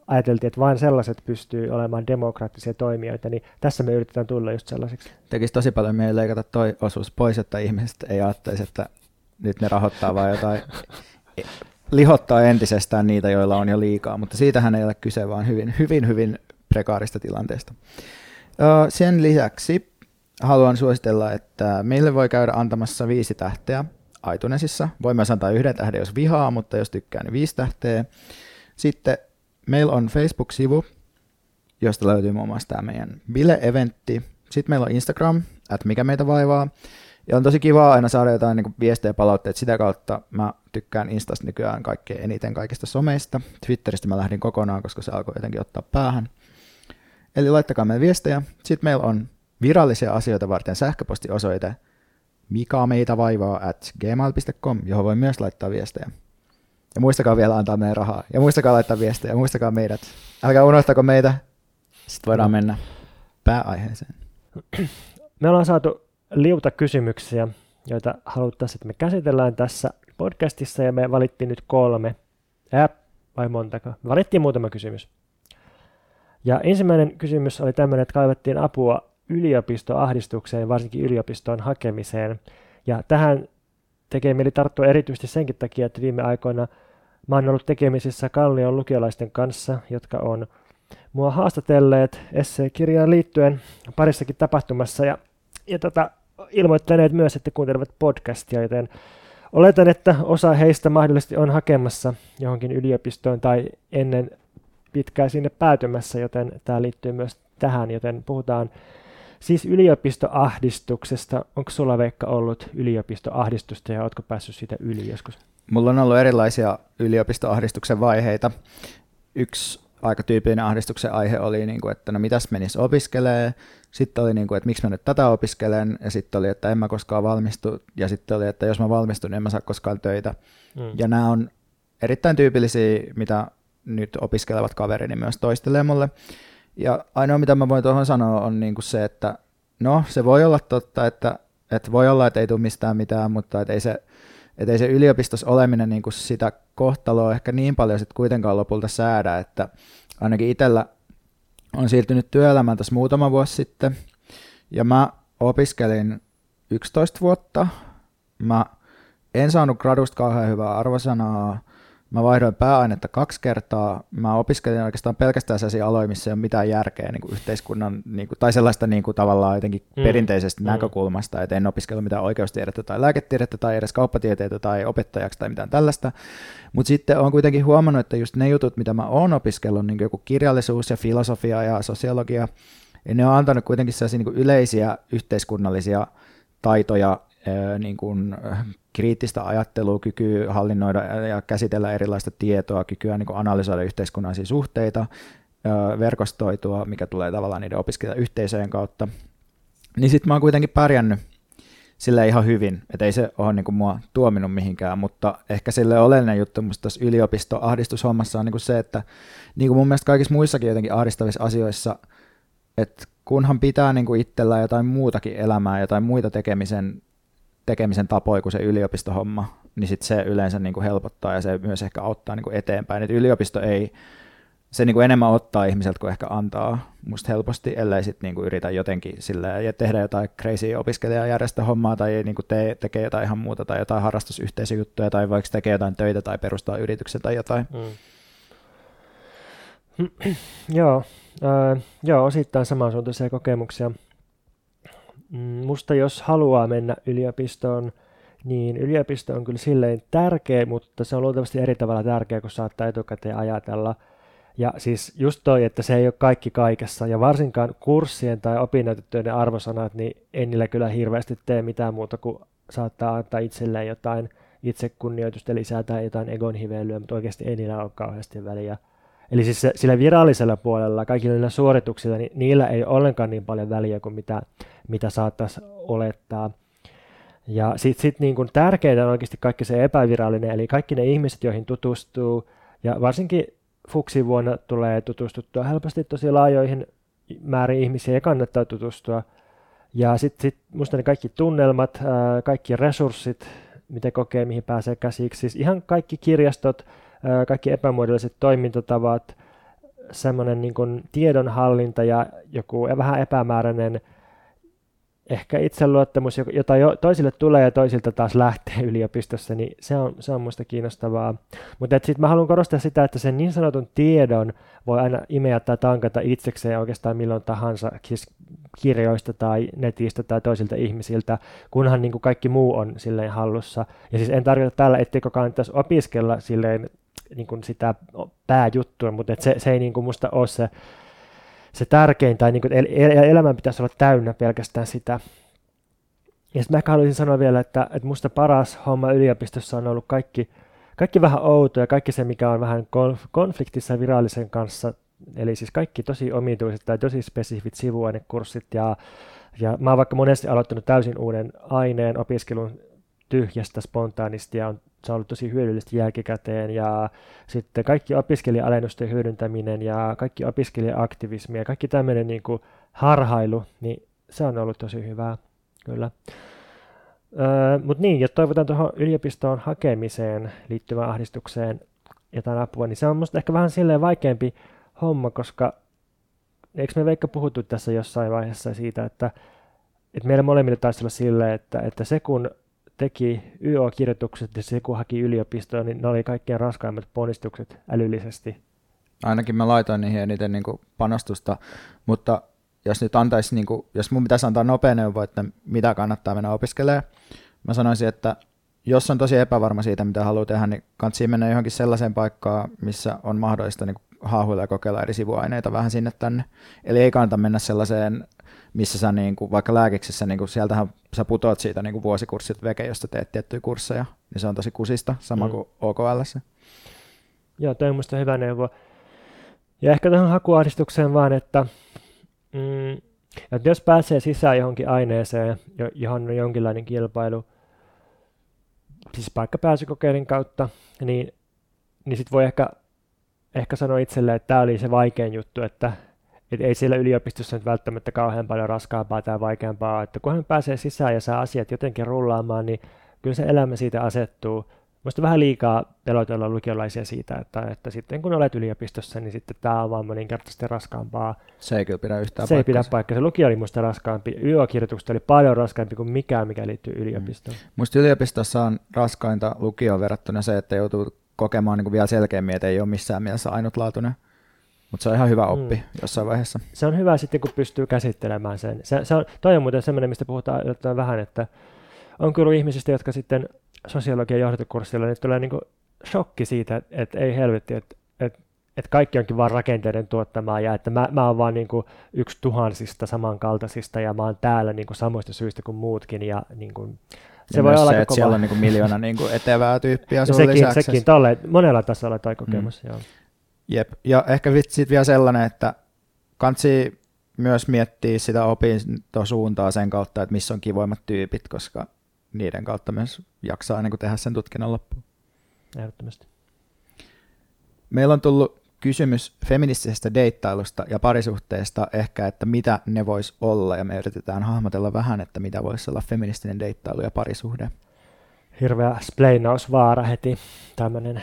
ajateltiin, että vain sellaiset pystyy olemaan demokraattisia toimijoita, niin tässä me yritetään tulla just sellaiseksi. Tekisi tosi paljon meidän leikata toi osuus pois, että ihmiset ei ajattelisi, että nyt ne rahoittaa vaan jotain, *laughs* lihottaa entisestään niitä, joilla on jo liikaa, mutta siitähän ei ole kyse, vaan hyvin, hyvin, hyvin prekaarista tilanteesta. Sen lisäksi haluan suositella, että meille voi käydä antamassa viisi tähteä iTunesissa. Voi myös antaa yhden tähden, jos vihaa, mutta jos tykkää, niin viisi tähteä. Sitten meillä on Facebook-sivu, josta löytyy muun muassa tämä meidän bile-eventti. Sitten meillä on Instagram, että mikä meitä vaivaa. Ja on tosi kiva aina saada jotain niin viestejä ja palautteita sitä kautta. Mä tykkään Instasta nykyään kaikkein eniten kaikista someista. Twitteristä mä lähdin kokonaan, koska se alkoi jotenkin ottaa päähän. Eli laittakaa meille viestejä. Sitten meillä on virallisia asioita varten sähköpostiosoite mikä meitä vaivaa at gmail.com, johon voi myös laittaa viestejä. Ja muistakaa vielä antaa meidän rahaa. Ja muistakaa laittaa viestejä. Ja muistakaa meidät. Älkää unohtako meitä. Sitten voidaan mennä pääaiheeseen. Me ollaan saatu liuta kysymyksiä, joita haluttaisiin, että me käsitellään tässä podcastissa, ja me valittiin nyt kolme. Ää, vai montako? Me valittiin muutama kysymys. Ja ensimmäinen kysymys oli tämmöinen, että kaivattiin apua yliopistoahdistukseen, varsinkin yliopistoon hakemiseen. Ja tähän tekee mieli tarttua erityisesti senkin takia, että viime aikoina mä oon ollut tekemisissä Kallion lukiolaisten kanssa, jotka on mua haastatelleet esseekirjaan liittyen parissakin tapahtumassa ja, ja tota, ilmoittaneet myös, että kuuntelevat podcastia, joten oletan, että osa heistä mahdollisesti on hakemassa johonkin yliopistoon tai ennen pitkään sinne päätymässä, joten tämä liittyy myös tähän, joten puhutaan Siis yliopistoahdistuksesta, onko sulla Veikka ollut yliopistoahdistusta ja oletko päässyt siitä yli joskus? Mulla on ollut erilaisia yliopistoahdistuksen vaiheita. Yksi aika tyypillinen ahdistuksen aihe oli, niin kuin, että no mitäs menis opiskelee, sitten oli, niin kuin, että miksi mä nyt tätä opiskelen, ja sitten oli, että en mä koskaan valmistu, ja sitten oli, että jos mä valmistun, niin en mä saa koskaan töitä. Mm. Ja nämä on erittäin tyypillisiä, mitä nyt opiskelevat kaverini myös toistelee mulle. Ja ainoa, mitä mä voin tuohon sanoa, on niin kuin se, että no, se voi olla totta, että, että voi olla, että ei tule mistään mitään, mutta että ei se, että ei se yliopistossa oleminen niin kuin sitä kohtaloa ehkä niin paljon sitten kuitenkaan lopulta säädä, että ainakin itsellä on siirtynyt työelämään tässä muutama vuosi sitten, ja mä opiskelin 11 vuotta. Mä en saanut gradusta kauhean hyvää arvosanaa, Mä vaihdoin pääainetta kaksi kertaa. Mä opiskelin oikeastaan pelkästään sellaisia aloja, missä ei ole mitään järkeä niin kuin yhteiskunnan, niin kuin, tai sellaista niin kuin, tavallaan jotenkin mm. perinteisestä mm. näkökulmasta, että en opiskellut mitään oikeustiedettä tai lääketiedettä tai edes kauppatieteitä tai opettajaksi tai mitään tällaista. Mutta sitten olen kuitenkin huomannut, että just ne jutut, mitä mä oon opiskellut, niin joku kirjallisuus ja filosofia ja sosiologia, ne on antanut kuitenkin sellaisia niin kuin yleisiä yhteiskunnallisia taitoja, niin kuin, kriittistä ajattelua, kykyä hallinnoida ja käsitellä erilaista tietoa, kykyä niin analysoida yhteiskunnallisia suhteita, verkostoitua, mikä tulee tavallaan niiden opiskelijayhteisöjen kautta. Niin sitten mä oon kuitenkin pärjännyt sille ihan hyvin, että ei se ole niin kuin mua tuominut mihinkään, mutta ehkä sille oleellinen juttu musta tässä yliopistoahdistushommassa on niin kuin se, että niin kuin mun mielestä kaikissa muissakin jotenkin ahdistavissa asioissa, että kunhan pitää niin kuin itsellä jotain muutakin elämää, jotain muita tekemisen tekemisen tapoja kuin se yliopistohomma, niin sit se yleensä niin kuin helpottaa ja se myös ehkä auttaa niin kuin eteenpäin. Et yliopisto ei, se niin kuin enemmän ottaa ihmiseltä kuin ehkä antaa musta helposti, ellei sit niin kuin yritä jotenkin sillä ja tehdä jotain crazy opiskelijajärjestöhommaa tai niin kuin te, tekee jotain ihan muuta tai jotain harrastusyhteisöjuttuja tai vaikka tekee jotain töitä tai perustaa yrityksen tai jotain. Mm. *clears throat* joo, äh, joo, osittain samansuuntaisia kokemuksia. Mm, musta jos haluaa mennä yliopistoon, niin yliopisto on kyllä silleen tärkeä, mutta se on luultavasti eri tavalla tärkeä, kun saattaa etukäteen ajatella. Ja siis just toi, että se ei ole kaikki kaikessa, ja varsinkaan kurssien tai opinnäytetyöiden arvosanat, niin en niillä kyllä hirveästi tee mitään muuta kuin saattaa antaa itselleen jotain itsekunnioitusta lisää tai jotain egon hiveilyä, mutta oikeasti ei niillä ole kauheasti väliä. Eli siis se, sillä virallisella puolella, kaikilla niillä suorituksilla, niin niillä ei ollenkaan niin paljon väliä kuin mitä, mitä saattaisi olettaa. Ja sitten sit niin kuin tärkeintä on oikeasti kaikki se epävirallinen, eli kaikki ne ihmiset, joihin tutustuu, ja varsinkin Fuksi vuonna tulee tutustuttua helposti tosi laajoihin määrin ihmisiä ja kannattaa tutustua. Ja sitten sit musta ne kaikki tunnelmat, kaikki resurssit, mitä kokee, mihin pääsee käsiksi, siis ihan kaikki kirjastot, kaikki epämuodolliset toimintatavat, semmoinen niin tiedonhallinta ja joku vähän epämääräinen ehkä itseluottamus, jota jo toisille tulee ja toisilta taas lähtee *laughs* yliopistossa, niin se on, se on musta kiinnostavaa. Mutta sitten mä haluan korostaa sitä, että sen niin sanotun tiedon voi aina imeä tai tankata itsekseen oikeastaan milloin tahansa kirjoista tai netistä tai toisilta ihmisiltä, kunhan niin kuin kaikki muu on silleen hallussa. Ja siis en tarkoita tällä, etteikö kannattaisi opiskella silleen niin kuin sitä pääjuttua, mutta et se, se ei niin kuin musta ole se se tärkein, tai niin kuin el- el- elämän pitäisi olla täynnä pelkästään sitä. Ja sitten mä haluaisin sanoa vielä, että, että musta paras homma yliopistossa on ollut kaikki, kaikki vähän outo ja kaikki se, mikä on vähän konf- konfliktissa virallisen kanssa, eli siis kaikki tosi omituiset tai tosi spesifit sivuainekurssit ja, ja mä oon vaikka monesti aloittanut täysin uuden aineen opiskelun tyhjästä spontaanisti ja on, se on ollut tosi hyödyllistä jälkikäteen ja sitten kaikki opiskelija-alennusten hyödyntäminen ja kaikki opiskelija-aktivismi ja kaikki tämmöinen niin kuin harhailu, niin se on ollut tosi hyvää, kyllä. Öö, Mutta niin, jos toivotaan tuohon yliopistoon hakemiseen liittyvään ahdistukseen jotain apua, niin se on musta ehkä vähän silleen vaikeampi homma, koska eikö me Veikka puhuttu tässä jossain vaiheessa siitä, että, että meillä molemmille taisi olla silleen, että, että se kun teki YO-kirjoitukset ja se kun haki yliopistoon, niin ne oli kaikkein raskaimmat ponnistukset älyllisesti. Ainakin mä laitoin niihin eniten niin kuin panostusta, mutta jos nyt antaisi, niin kuin, jos mun pitäisi antaa nopea neuvo, että mitä kannattaa mennä opiskelemaan, mä sanoisin, että jos on tosi epävarma siitä, mitä haluaa tehdä, niin kannattaa mennä johonkin sellaiseen paikkaan, missä on mahdollista niin haahuilla ja kokeilla eri sivuaineita vähän sinne tänne. Eli ei kannata mennä sellaiseen missä sä niin kuin, vaikka lääkiksessä, niin kuin, sieltähän sä putoat siitä niin kuin vuosikurssit veke, josta teet tiettyjä kursseja, niin se on tosi kusista, sama mm. kuin OKL. Joo, toi on musta hyvä neuvo. Ja ehkä tähän hakuahdistukseen vaan, että, mm, että jos pääsee sisään johonkin aineeseen, johon on jonkinlainen kilpailu, siis vaikka pääsykokeiden kautta, niin, niin sitten voi ehkä, ehkä sanoa itselle, että tämä oli se vaikein juttu, että et ei siellä yliopistossa nyt välttämättä kauhean paljon raskaampaa tai vaikeampaa, että kun hän pääsee sisään ja saa asiat jotenkin rullaamaan, niin kyllä se elämä siitä asettuu. Minusta vähän liikaa pelotella lukiolaisia siitä, että, että sitten kun olet yliopistossa, niin sitten tämä on vaan moninkertaisesti raskaampaa. Se ei kyllä pidä yhtään Se ei pidä paikkaa. Se lukio oli minusta raskaampi. YO-kirjoitukset oli paljon raskaampi kuin mikään, mikä liittyy yliopistoon. Mm. Minusta yliopistossa on raskainta lukioon verrattuna se, että joutuu kokemaan niin kuin vielä selkeämmin, että ei ole missään mielessä ainutlaatuinen. Mutta se on ihan hyvä oppi mm. jossain vaiheessa. Se on hyvä sitten, kun pystyy käsittelemään sen. Se, se on, toi on muuten semmoinen, mistä puhutaan vähän, että on kyllä ihmisistä, jotka sitten sosiologian johdotokurssilla, niin tulee niinku shokki siitä, että, että ei helvetti, että, että, että kaikki onkin vain rakenteiden tuottamaa ja että mä, mä oon vaan niinku yksi tuhansista samankaltaisista ja mä oon täällä niinku samoista syistä kuin muutkin ja niinku, se ja voi olla se, että kova... siellä on niinku miljoona niinku etevää tyyppiä *laughs* no sekin, lisäksi. sekin tolle, monella tasolla toi kokemus, mm. joo. Jep, ja ehkä sitten vielä sellainen, että kansi myös miettiä sitä opintosuuntaa sen kautta, että missä on kivoimmat tyypit, koska niiden kautta myös jaksaa niin tehdä sen tutkinnon loppuun. Ehdottomasti. Meillä on tullut kysymys feministisestä deittailusta ja parisuhteesta ehkä, että mitä ne vois olla, ja me yritetään hahmotella vähän, että mitä voisi olla feministinen deittailu ja parisuhde. Hirveä spleinausvaara heti, tämmöinen,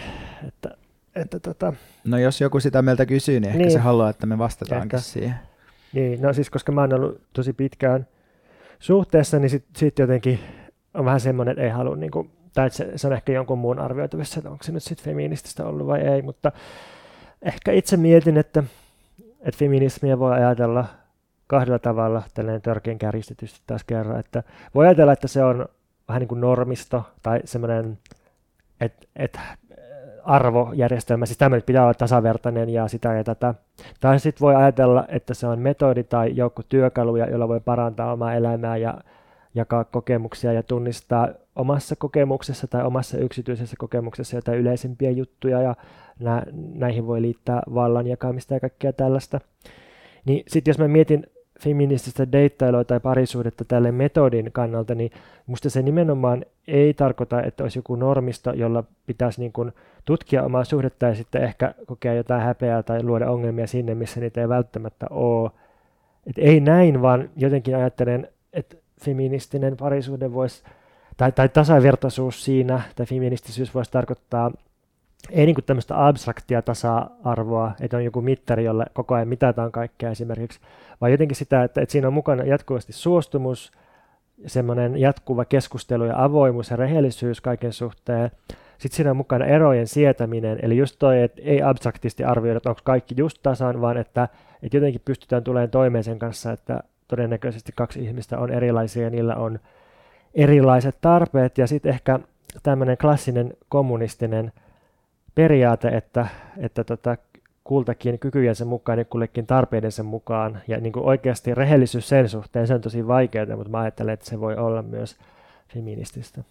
että että tota, no jos joku sitä meiltä kysyy, niin ehkä niin, se haluaa, että me vastataankin ehkä. siihen. Niin, no siis koska mä oon ollut tosi pitkään suhteessa, niin sitten sit jotenkin on vähän semmoinen, että ei halua, niin kuin, tai että se, se on ehkä jonkun muun arvioitavissa, että onko se nyt sitten feminististä ollut vai ei, mutta ehkä itse mietin, että, että feminismiä voi ajatella kahdella tavalla, tällainen törkeän kärjistetysti taas kerran, että voi ajatella, että se on vähän niin kuin normisto tai semmoinen, että, että arvojärjestelmä, siis tämmöinen pitää olla tasavertainen ja sitä ja tätä. Tai sitten voi ajatella, että se on metodi tai joukko työkaluja, joilla voi parantaa omaa elämää ja jakaa kokemuksia ja tunnistaa omassa kokemuksessa tai omassa yksityisessä kokemuksessa jotain yleisempiä juttuja ja nä- näihin voi liittää vallan jakamista ja kaikkea tällaista. Niin sitten jos mä mietin feminististä deittailua tai parisuudetta tälle metodin kannalta, niin musta se nimenomaan ei tarkoita, että olisi joku normisto, jolla pitäisi niin kuin tutkia omaa suhdetta ja sitten ehkä kokea jotain häpeää tai luoda ongelmia sinne, missä niitä ei välttämättä ole. Et ei näin, vaan jotenkin ajattelen, että feministinen parisuhde voisi, tai, tai tasavertaisuus siinä, tai feministisyys voisi tarkoittaa ei niin tämmöistä abstraktia tasa-arvoa, että on joku mittari, jolle koko ajan mitataan kaikkea esimerkiksi, vaan jotenkin sitä, että, että siinä on mukana jatkuvasti suostumus, semmoinen jatkuva keskustelu ja avoimuus ja rehellisyys kaiken suhteen. Sitten siinä on mukana erojen sietäminen, eli just toi, että ei abstraktisti arvioida, että onko kaikki just tasan, vaan että, että jotenkin pystytään tulemaan toimeen sen kanssa, että todennäköisesti kaksi ihmistä on erilaisia ja niillä on erilaiset tarpeet. Ja sitten ehkä tämmöinen klassinen kommunistinen periaate, että, että tota, kultakin kykyjensä mukaan ja kullekin tarpeidensa mukaan. Ja niin kuin oikeasti rehellisyys sen suhteen, se on tosi vaikeaa, mutta mä ajattelen, että se voi olla myös feminististä.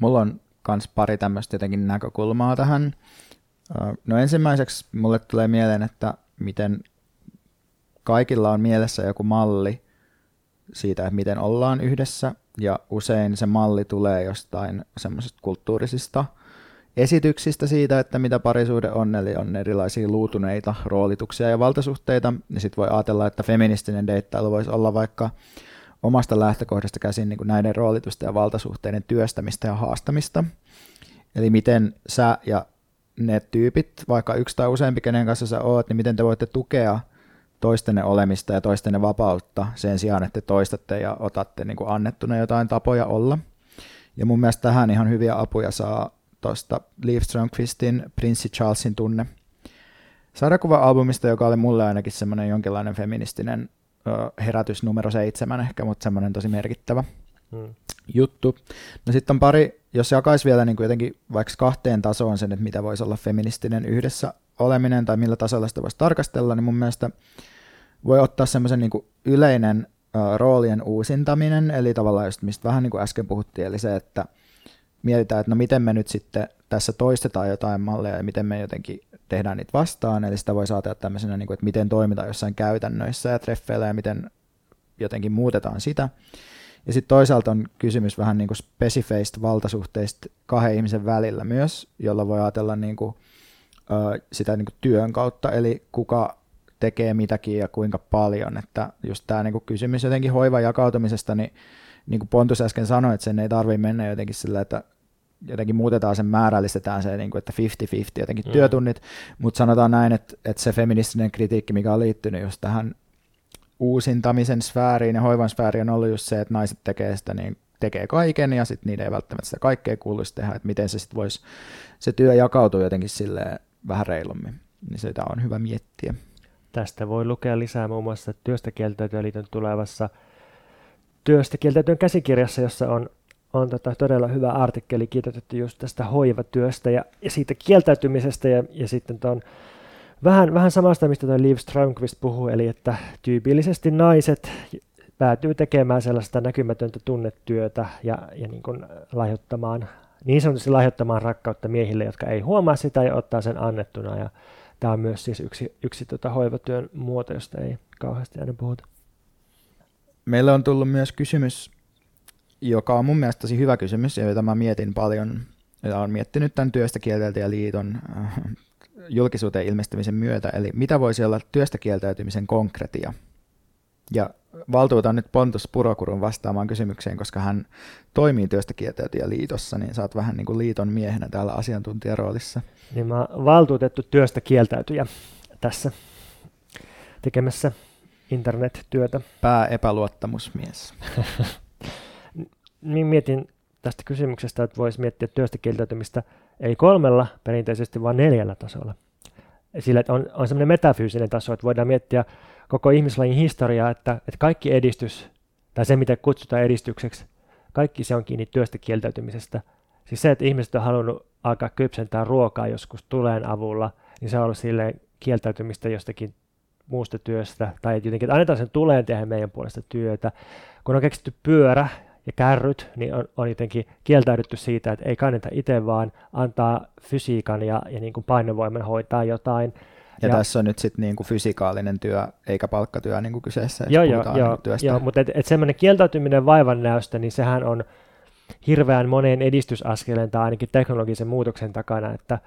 Mulla on myös pari tämmöistä jotenkin näkökulmaa tähän. No ensimmäiseksi mulle tulee mieleen, että miten kaikilla on mielessä joku malli siitä, että miten ollaan yhdessä, ja usein se malli tulee jostain semmoisista kulttuurisista – esityksistä siitä, että mitä parisuhde on, eli on erilaisia luutuneita roolituksia ja valtasuhteita, niin sitten voi ajatella, että feministinen deittailu voisi olla vaikka omasta lähtökohdasta käsin niin kuin näiden roolitusten ja valtasuhteiden työstämistä ja haastamista. Eli miten sä ja ne tyypit, vaikka yksi tai useampi, kenen kanssa sä oot, niin miten te voitte tukea toistenne olemista ja toistenne vapautta sen sijaan, että te toistatte ja otatte niin kuin annettuna jotain tapoja olla. Ja mun mielestä tähän ihan hyviä apuja saa tuosta Leif Strömqvistin Prinssi Charlesin tunne sarjakuva-albumista, joka oli mulle ainakin semmoinen jonkinlainen feministinen ö, herätys numero seitsemän ehkä, mutta semmoinen tosi merkittävä hmm. juttu. No sitten on pari, jos jakaisi vielä niin kuin jotenkin vaikka kahteen tasoon sen, että mitä voisi olla feministinen yhdessä oleminen tai millä tasolla sitä voisi tarkastella, niin mun mielestä voi ottaa semmoisen niin yleinen roolien uusintaminen, eli tavallaan just mistä vähän niin kuin äsken puhuttiin, eli se, että – mietitään, että no miten me nyt sitten tässä toistetaan jotain malleja ja miten me jotenkin tehdään niitä vastaan, eli sitä voi saatella tämmöisenä, niin kuin, että miten toimitaan jossain käytännöissä ja treffeillä ja miten jotenkin muutetaan sitä. Ja sitten toisaalta on kysymys vähän niin kuin spesifeistä valtasuhteista kahden ihmisen välillä myös, jolla voi ajatella niin kuin, sitä niin kuin työn kautta, eli kuka tekee mitäkin ja kuinka paljon. Että just tämä niin kysymys jotenkin hoivan jakautumisesta, niin niin kuin Pontus äsken sanoi, että sen ei tarvitse mennä jotenkin sillä, että jotenkin muutetaan sen määrällistetään se, niin kuin, että 50-50 jotenkin mm. työtunnit, mutta sanotaan näin, että, että se feministinen kritiikki, mikä on liittynyt just tähän uusintamisen sfääriin ja hoivan sfääriin on ollut just se, että naiset tekee sitä niin tekee kaiken ja sitten niiden ei välttämättä sitä kaikkea kuuluisi tehdä, että miten se sitten voisi, se työ jakautuu jotenkin sille vähän reilummin, niin sitä on hyvä miettiä. Tästä voi lukea lisää muun muassa työstä kieltäytyjä tulevassa työstä kieltäytyn käsikirjassa, jossa on, on tota todella hyvä artikkeli kiitotettu just tästä hoivatyöstä ja, ja siitä kieltäytymisestä ja, ja sitten tuon vähän, vähän samasta, mistä tuo Liv Strömqvist puhuu, eli että tyypillisesti naiset päätyy tekemään sellaista näkymätöntä tunnetyötä ja, ja niin kuin lahjoittamaan, niin sanotusti lahjoittamaan rakkautta miehille, jotka ei huomaa sitä ja ottaa sen annettuna. Ja tämä on myös siis yksi, yksi tota hoivatyön muoto, josta ei kauheasti aina puhuta. Meillä on tullut myös kysymys, joka on mun mielestä tosi hyvä kysymys, ja jota mä mietin paljon, ja olen miettinyt tämän työstä kieltäytyjä liiton äh, julkisuuteen ilmestymisen myötä, eli mitä voisi olla työstä kieltäytymisen konkretia? Ja valtuutan nyt Pontus Purokurun vastaamaan kysymykseen, koska hän toimii työstä kieltäytyjä liitossa, niin saat vähän niin kuin liiton miehenä täällä asiantuntijaroolissa. Niin mä valtuutettu työstä kieltäytyjä tässä tekemässä internet-työtä. Pääepäluottamusmies. *laughs* niin mietin tästä kysymyksestä, että voisi miettiä työstä kieltäytymistä ei kolmella perinteisesti, vaan neljällä tasolla. Sillä on, on semmoinen metafyysinen taso, että voidaan miettiä koko ihmislajin historiaa, että, että kaikki edistys, tai se mitä kutsutaan edistykseksi, kaikki se on kiinni työstä kieltäytymisestä. Siis se, että ihmiset on halunnut alkaa kypsentää ruokaa joskus tuleen avulla, niin se on ollut silleen kieltäytymistä jostakin muusta työstä, tai jotenkin, että annetaan sen tuleen tehdä meidän puolesta työtä. Kun on keksitty pyörä ja kärryt, niin on, on jotenkin kieltäydytty siitä, että ei kannata itse vaan antaa fysiikan ja, ja niin kuin painovoiman hoitaa jotain. Ja, ja tässä on nyt sitten niin kuin fysikaalinen työ, eikä palkkatyö niin kuin kyseessä, joo, joo, joo, työstä. Joo, mutta et, et semmoinen kieltäytyminen vaivannäöstä, niin sehän on hirveän moneen edistysaskeleen tai ainakin teknologisen muutoksen takana, että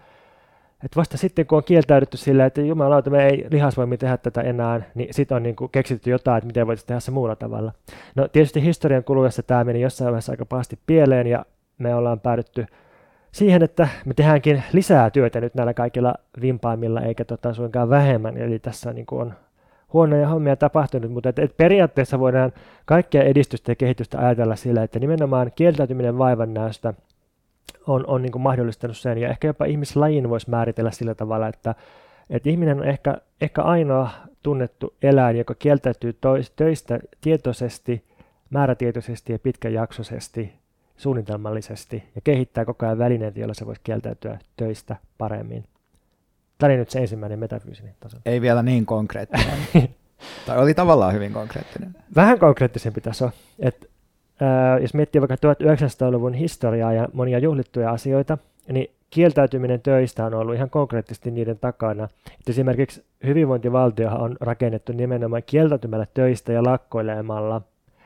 et vasta sitten, kun on kieltäydytty sillä, että jumalauta, me ei lihasvoimi tehdä tätä enää, niin sitten on niin kuin keksitty jotain, että miten voitaisiin tehdä se muulla tavalla. No tietysti historian kuluessa tämä meni jossain vaiheessa aika pahasti pieleen, ja me ollaan päädytty siihen, että me tehdäänkin lisää työtä nyt näillä kaikilla vimpaimilla, eikä tota suinkaan vähemmän. Eli tässä niin kuin on huonoja hommia tapahtunut, mutta et, et periaatteessa voidaan kaikkea edistystä ja kehitystä ajatella sillä, että nimenomaan kieltäytyminen vaivannäöstä on, on niin mahdollistanut sen, ja ehkä jopa ihmislajin voisi määritellä sillä tavalla, että, että ihminen on ehkä, ehkä ainoa tunnettu eläin, joka kieltäytyy töistä tietoisesti, määrätietoisesti ja pitkäjaksoisesti, suunnitelmallisesti ja kehittää koko ajan välineitä, joilla se voisi kieltäytyä töistä paremmin. Tämä oli nyt se ensimmäinen metafyysinen taso. Ei vielä niin konkreettinen. *laughs* tai oli tavallaan hyvin konkreettinen. Vähän konkreettisempi taso. Et, äh, jos miettii vaikka 1900-luvun historiaa ja monia juhlittuja asioita, niin kieltäytyminen töistä on ollut ihan konkreettisesti niiden takana. Et esimerkiksi hyvinvointivaltiohan on rakennettu nimenomaan kieltäytymällä töistä ja lakkoilemalla.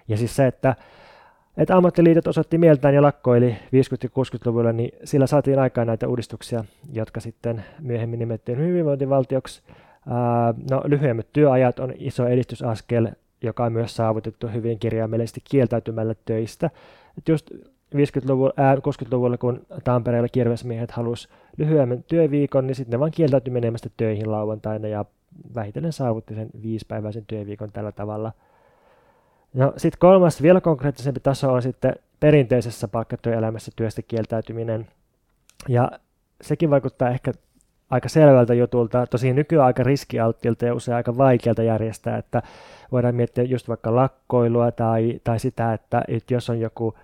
Ja siis se, että että ammattiliitot osoitti mieltään ja lakkoili 50- ja 60-luvulla, niin sillä saatiin aikaan näitä uudistuksia, jotka sitten myöhemmin nimettiin hyvinvointivaltioksi. no, lyhyemmät työajat on iso edistysaskel, joka on myös saavutettu hyvin kirjaimellisesti kieltäytymällä töistä. Et just 50-luvulla, äh, 60-luvulla, kun Tampereella kirvesmiehet halusi lyhyemmän työviikon, niin sitten ne vaan kieltäytyi menemästä töihin lauantaina ja vähitellen saavutti sen viisipäiväisen työviikon tällä tavalla – No sitten kolmas vielä konkreettisempi taso on sitten perinteisessä palkkatyöelämässä työstä kieltäytyminen. Ja sekin vaikuttaa ehkä aika selvältä jutulta, tosi nykyään aika riskialttilta ja usein aika vaikealta järjestää, että voidaan miettiä just vaikka lakkoilua tai, tai sitä, että, että jos on joku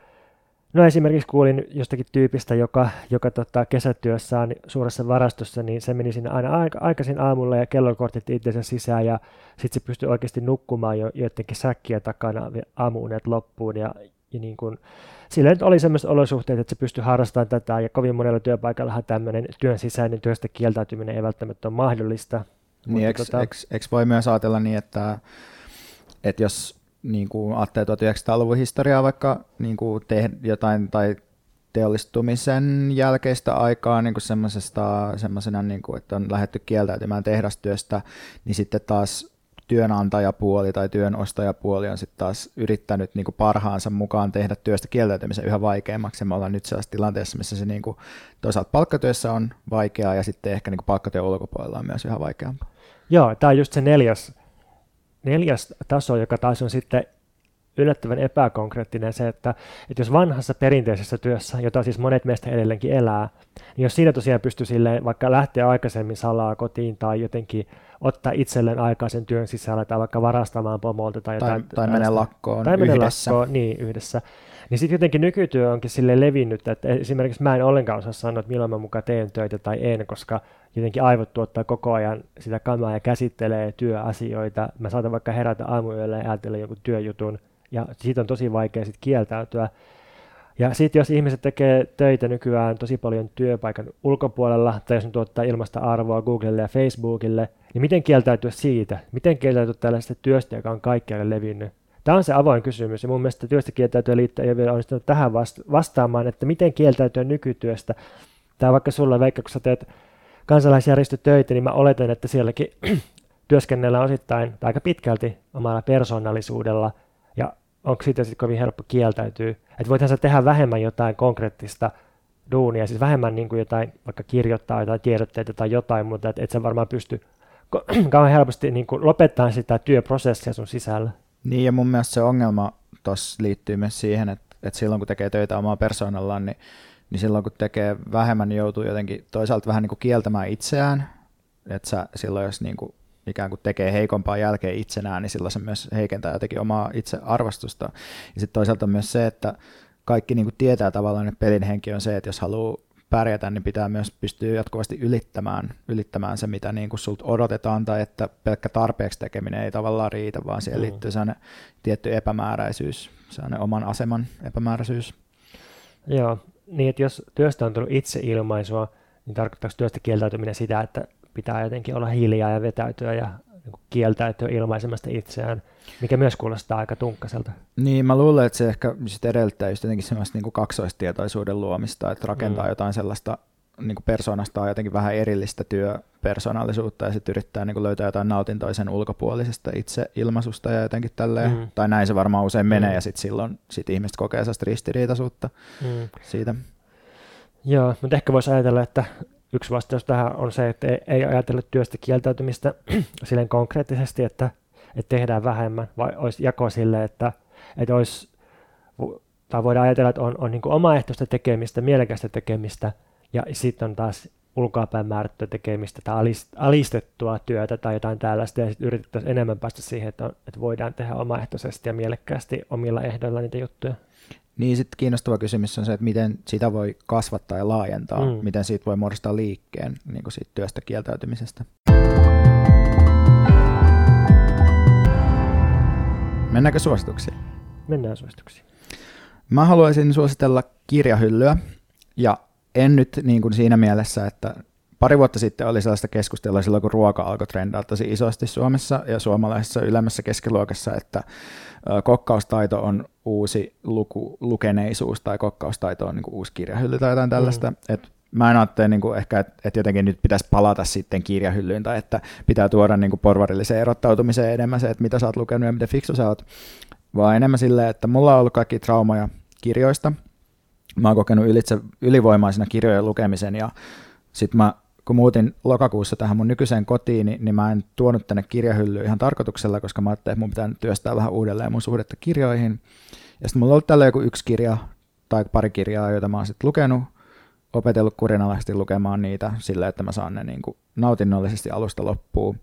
No esimerkiksi kuulin jostakin tyypistä, joka, joka tota, kesätyössään suuressa varastossa, niin se meni sinne aina aika, aikaisin aamulla ja kellokortit itsensä sisään ja sitten se pystyi oikeasti nukkumaan jo joidenkin säkkiä takana aamuunet loppuun ja, ja niin kuin, sillä nyt oli sellaiset olosuhteet, että se pystyi harrastamaan tätä ja kovin monella työpaikallahan tämmöinen työn sisäinen työstä kieltäytyminen ei välttämättä ole mahdollista. Niin, eikö tota... voi myös ajatella niin, että, että jos niin kuin ajattelee 1900-luvun historiaa vaikka niin kuin te, jotain tai teollistumisen jälkeistä aikaa niin kuin semmoisena, niin kuin, että on lähdetty kieltäytymään tehdastyöstä, niin sitten taas työnantajapuoli tai työnostajapuoli on sitten taas yrittänyt niin kuin parhaansa mukaan tehdä työstä kieltäytymisen yhä vaikeammaksi. Ja me ollaan nyt sellaisessa tilanteessa, missä se niin kuin, toisaalta palkkatyössä on vaikeaa ja sitten ehkä niin palkkatyön ulkopuolella on myös yhä vaikeampaa. Joo, tämä on just se neljäs neljäs taso, joka taas on sitten yllättävän epäkonkreettinen se, että, että jos vanhassa perinteisessä työssä, jota siis monet meistä edelleenkin elää, niin jos siinä tosiaan pystyy silleen vaikka lähteä aikaisemmin salaa kotiin tai jotenkin ottaa itselleen aikaisen työn sisällä tai vaikka varastamaan pomolta tai jotain. Tai, tai mene lakkoon tai yhdessä. lakkoon, niin yhdessä. Niin sitten jotenkin nykytyö onkin sille levinnyt, että esimerkiksi mä en ollenkaan osaa sanoa, että milloin mä mukaan teen töitä tai en, koska jotenkin aivot tuottaa koko ajan sitä kamaa ja käsittelee työasioita. Mä saatan vaikka herätä aamuyöllä ja ajatella jonkun työjutun, ja siitä on tosi vaikea sitten kieltäytyä. Ja sitten jos ihmiset tekee töitä nykyään tosi paljon työpaikan ulkopuolella, tai jos ne tuottaa ilmasta arvoa Googlelle ja Facebookille, niin miten kieltäytyä siitä? Miten kieltäytyä tällaisesta työstä, joka on kaikkialle levinnyt? Tämä on se avoin kysymys, ja mun mielestä työstä kieltäytyä liitto ei ole vielä onnistunut tähän vastaamaan, että miten kieltäytyä nykytyöstä. Tai vaikka sulla, Veikka, kun sä teet kansalaisjärjestötöitä, niin mä oletan, että sielläkin *clears throat* työskennellään osittain tai aika pitkälti omalla persoonallisuudella, onko siitä sitten kovin helppo kieltäytyä. Että voithan sä tehdä vähemmän jotain konkreettista duunia, siis vähemmän niin kuin jotain, vaikka kirjoittaa jotain tiedotteita tai jotain, mutta et, et sä varmaan pysty *clears throat* kauhean helposti niin kuin lopettaa sitä työprosessia sun sisällä. Niin, ja mun mielestä se ongelma tuossa liittyy myös siihen, että, että silloin kun tekee töitä omaa persoonallaan, niin niin silloin kun tekee vähemmän, niin joutuu jotenkin toisaalta vähän niin kuin kieltämään itseään, että sä, silloin jos niin kuin ikään kuin tekee heikompaa jälkeen itsenään, niin silloin se myös heikentää jotenkin omaa itsearvostusta. Ja sitten toisaalta myös se, että kaikki niin kuin tietää tavallaan, että pelin henki on se, että jos haluaa pärjätä, niin pitää myös pystyä jatkuvasti ylittämään, ylittämään se, mitä niin kuin sulta odotetaan, tai että pelkkä tarpeeksi tekeminen ei tavallaan riitä, vaan siihen mm. liittyy sellainen tietty epämääräisyys, sellainen oman aseman epämääräisyys. Joo, niin, että jos työstä on tullut itseilmaisua, niin tarkoittaako työstä kieltäytyminen sitä, että pitää jotenkin olla hiljaa ja vetäytyä ja niin kieltäytyä ilmaisemasta itseään, mikä myös kuulostaa aika tunkkaselta. Niin, mä luulen, että se ehkä sit edellyttää just jotenkin semmoista niin kaksoistietoisuuden luomista, että rakentaa mm. jotain sellaista niin kuin persoonasta on jotenkin vähän erillistä työpersonaalisuutta ja sitten yrittää niin kuin löytää jotain nautintoa sen ulkopuolisesta itseilmaisusta ja jotenkin tälleen. Mm. Tai näin se varmaan usein menee mm. ja sitten silloin sit ihmiset kokee sellaista ristiriitaisuutta mm. siitä. Joo, mutta ehkä voisi ajatella, että yksi vastaus tähän on se, että ei ajatella työstä kieltäytymistä *clears throat* silleen konkreettisesti, että, että tehdään vähemmän, vai olisi jako sille, että, että olisi, tai voidaan ajatella, että on, on niin omaehtoista tekemistä, mielekästä tekemistä, ja sitten on taas ulkoapäin määrättyä tekemistä tai alistettua työtä tai jotain tällaista, ja sitten yritettäisiin enemmän päästä siihen, että, on, että voidaan tehdä omaehtoisesti ja mielekkäästi omilla ehdoilla niitä juttuja. Niin sitten kiinnostava kysymys on se, että miten sitä voi kasvattaa ja laajentaa, mm. miten siitä voi muodostaa liikkeen niin kuin siitä työstä kieltäytymisestä. Mennäänkö suosituksiin? Mennään suosituksiin. Mä haluaisin suositella kirjahyllyä, ja en nyt niin kuin siinä mielessä, että pari vuotta sitten oli sellaista keskustelua silloin, kun ruoka alkoi trendaa tosi isosti Suomessa ja suomalaisessa ylemmässä keskiluokassa, että kokkaustaito on uusi luku, lukeneisuus tai kokkaustaito on niin kuin uusi kirjahylly tai jotain tällaista. Mm. Et mä en ajattele niin kuin ehkä, että, että jotenkin nyt pitäisi palata sitten kirjahyllyyn tai että pitää tuoda niin kuin porvarilliseen erottautumiseen enemmän se, että mitä sä oot lukenut ja miten fiksu sä oot, vaan enemmän silleen, että mulla on ollut kaikki traumaja kirjoista. Mä oon kokenut ylitse, ylivoimaisena kirjojen lukemisen ja sitten mä kun muutin lokakuussa tähän mun nykyiseen kotiin, niin, niin mä en tuonut tänne kirjahyllyä ihan tarkoituksella, koska mä ajattelin, että mun pitää nyt työstää vähän uudelleen mun suhdetta kirjoihin. Ja sitten mulla on ollut tällä joku yksi kirja tai pari kirjaa, joita mä oon sitten lukenut, opetellut kurinalaisesti lukemaan niitä sillä, että mä saan ne niin kuin nautinnollisesti alusta loppuun.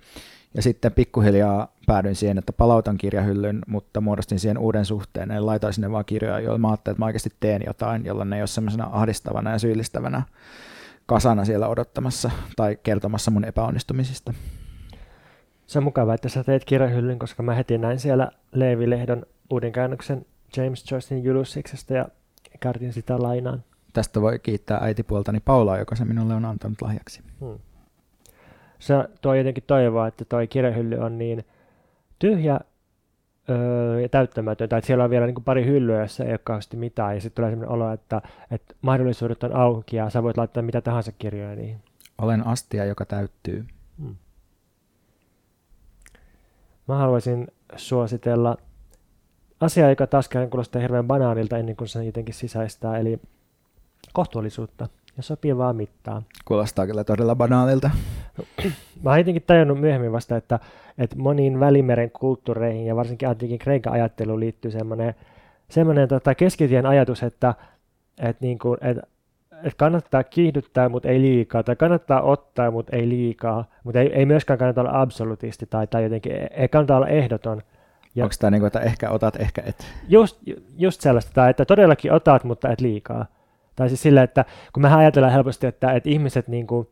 Ja sitten pikkuhiljaa päädyin siihen, että palautan kirjahyllyn, mutta muodostin siihen uuden suhteen. Eli laitoin sinne vaan kirjoja, joilla mä ajattelin, että mä oikeasti teen jotain, jolla ne ei ole semmoisena ahdistavana ja syyllistävänä kasana siellä odottamassa tai kertomassa mun epäonnistumisista. Se on mukavaa, että sä teet kirjahyllyn, koska mä heti näin siellä Leevi-lehdon uuden käännöksen James Joycein Julussiksesta ja kärtin sitä lainaan. Tästä voi kiittää äitipuoltani Paulaa, joka se minulle on antanut lahjaksi. Hmm. Se tuo jotenkin toivoa, että toi kirjahylly on niin tyhjä öö, ja täyttämätöntä, että siellä on vielä niin kuin pari hyllyä, jossa ei ole kauheasti mitään, ja sitten tulee sellainen olo, että, että mahdollisuudet on auki, ja sä voit laittaa mitä tahansa kirjoja niihin. Olen astia, joka täyttyy. Hmm. Mä haluaisin suositella asiaa, joka taas kuulostaa hirveän banaanilta ennen kuin se jotenkin sisäistää, eli kohtuullisuutta ja sopivaa mittaa. Kuulostaa kyllä todella banaalilta. Mä oon jotenkin tajunnut myöhemmin vasta, että, että moniin Välimeren kulttuureihin ja varsinkin antiikin Kreikan ajatteluun liittyy semmoinen, semmoinen tota, keskitien ajatus, että, että, niin kuin, että, että kannattaa kiihdyttää, mutta ei liikaa, tai kannattaa ottaa, mutta ei liikaa, mutta ei, ei myöskään kannata olla absolutisti tai, tai jotenkin ei kannata olla ehdoton. Ja Onko tämä niin kuin, että ehkä otat, ehkä et? Just, just sellaista, tai että todellakin otat, mutta et liikaa. Tai siis sillä, että kun me ajatellaan helposti, että, että ihmiset niin kuin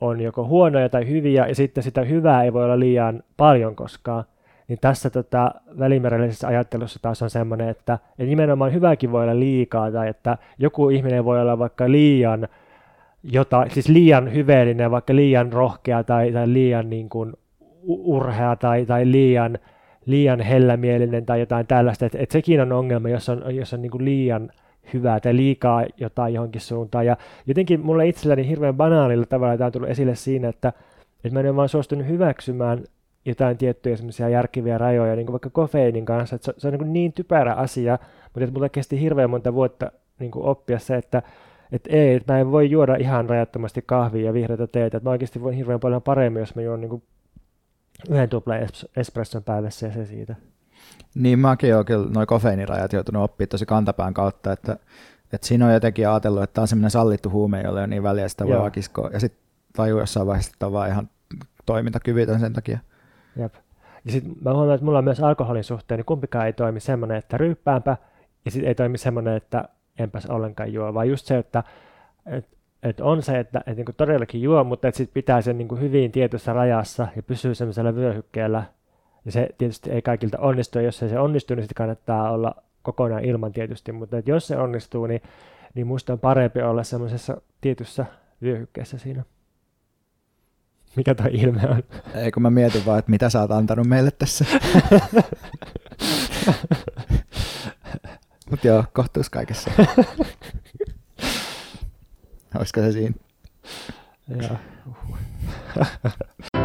on joko huonoja tai hyviä, ja sitten sitä hyvää ei voi olla liian paljon koskaan, niin tässä tota, välimerellisessä ajattelussa taas on semmoinen, että, että nimenomaan hyväkin voi olla liikaa, tai että joku ihminen voi olla vaikka liian, jota, siis liian hyveellinen, vaikka liian rohkea tai, tai liian niin kuin, urhea tai, tai liian, liian hellämielinen tai jotain tällaista, että, että sekin on ongelma, jos on, jos on niin kuin liian hyvää tai liikaa jotain johonkin suuntaan. Ja jotenkin mulle itselläni hirveän banaalilla tavalla tämä on tullut esille siinä, että, että mä en ole vaan suostunut hyväksymään jotain tiettyjä semmoisia järkiviä rajoja, niin kuin vaikka kofeiinin kanssa, että se, se on niin, niin typerä asia, mutta että mulla kesti hirveän monta vuotta niin kuin oppia se, että että ei, että mä en voi juoda ihan rajattomasti kahvia ja vihreitä teitä, että mä oikeasti voin hirveän paljon paremmin, jos mä juon niin kuin yhden tupleen espresson päivässä ja se siitä. Niin mäkin olen kyllä noin kofeiinirajat joutunut oppimaan tosi kantapään kautta, että, että siinä on jotenkin ajatellut, että tämä on semmoinen sallittu huume, jolle on niin väliä, sitä voi akiskoa. Ja sitten tajuu jossain vaiheessa, että on vaan ihan toimintakyvytön sen takia. Jep. Ja sitten mä huomaan, että mulla on myös alkoholin suhteen, niin kumpikaan ei toimi semmoinen, että ryyppäänpä, ja sitten ei toimi semmoinen, että enpäs ollenkaan juo, vaan just se, että et, et on se, että et niinku todellakin juo, mutta et sit pitää sen niinku hyvin tietyssä rajassa ja pysyy semmoisella vyöhykkeellä, ja se tietysti ei kaikilta onnistu, ja jos ei se onnistu, niin sitten kannattaa olla kokonaan ilman tietysti, mutta että jos se onnistuu, niin, niin musta on parempi olla semmoisessa tietyssä vyöhykkeessä siinä. Mikä toi ilme on? Ei kun mä mietin vaan, että mitä sä oot antanut meille tässä. *laughs* Mutta joo, kohtuus kaikessa. Olisiko se siinä? Joo. *laughs*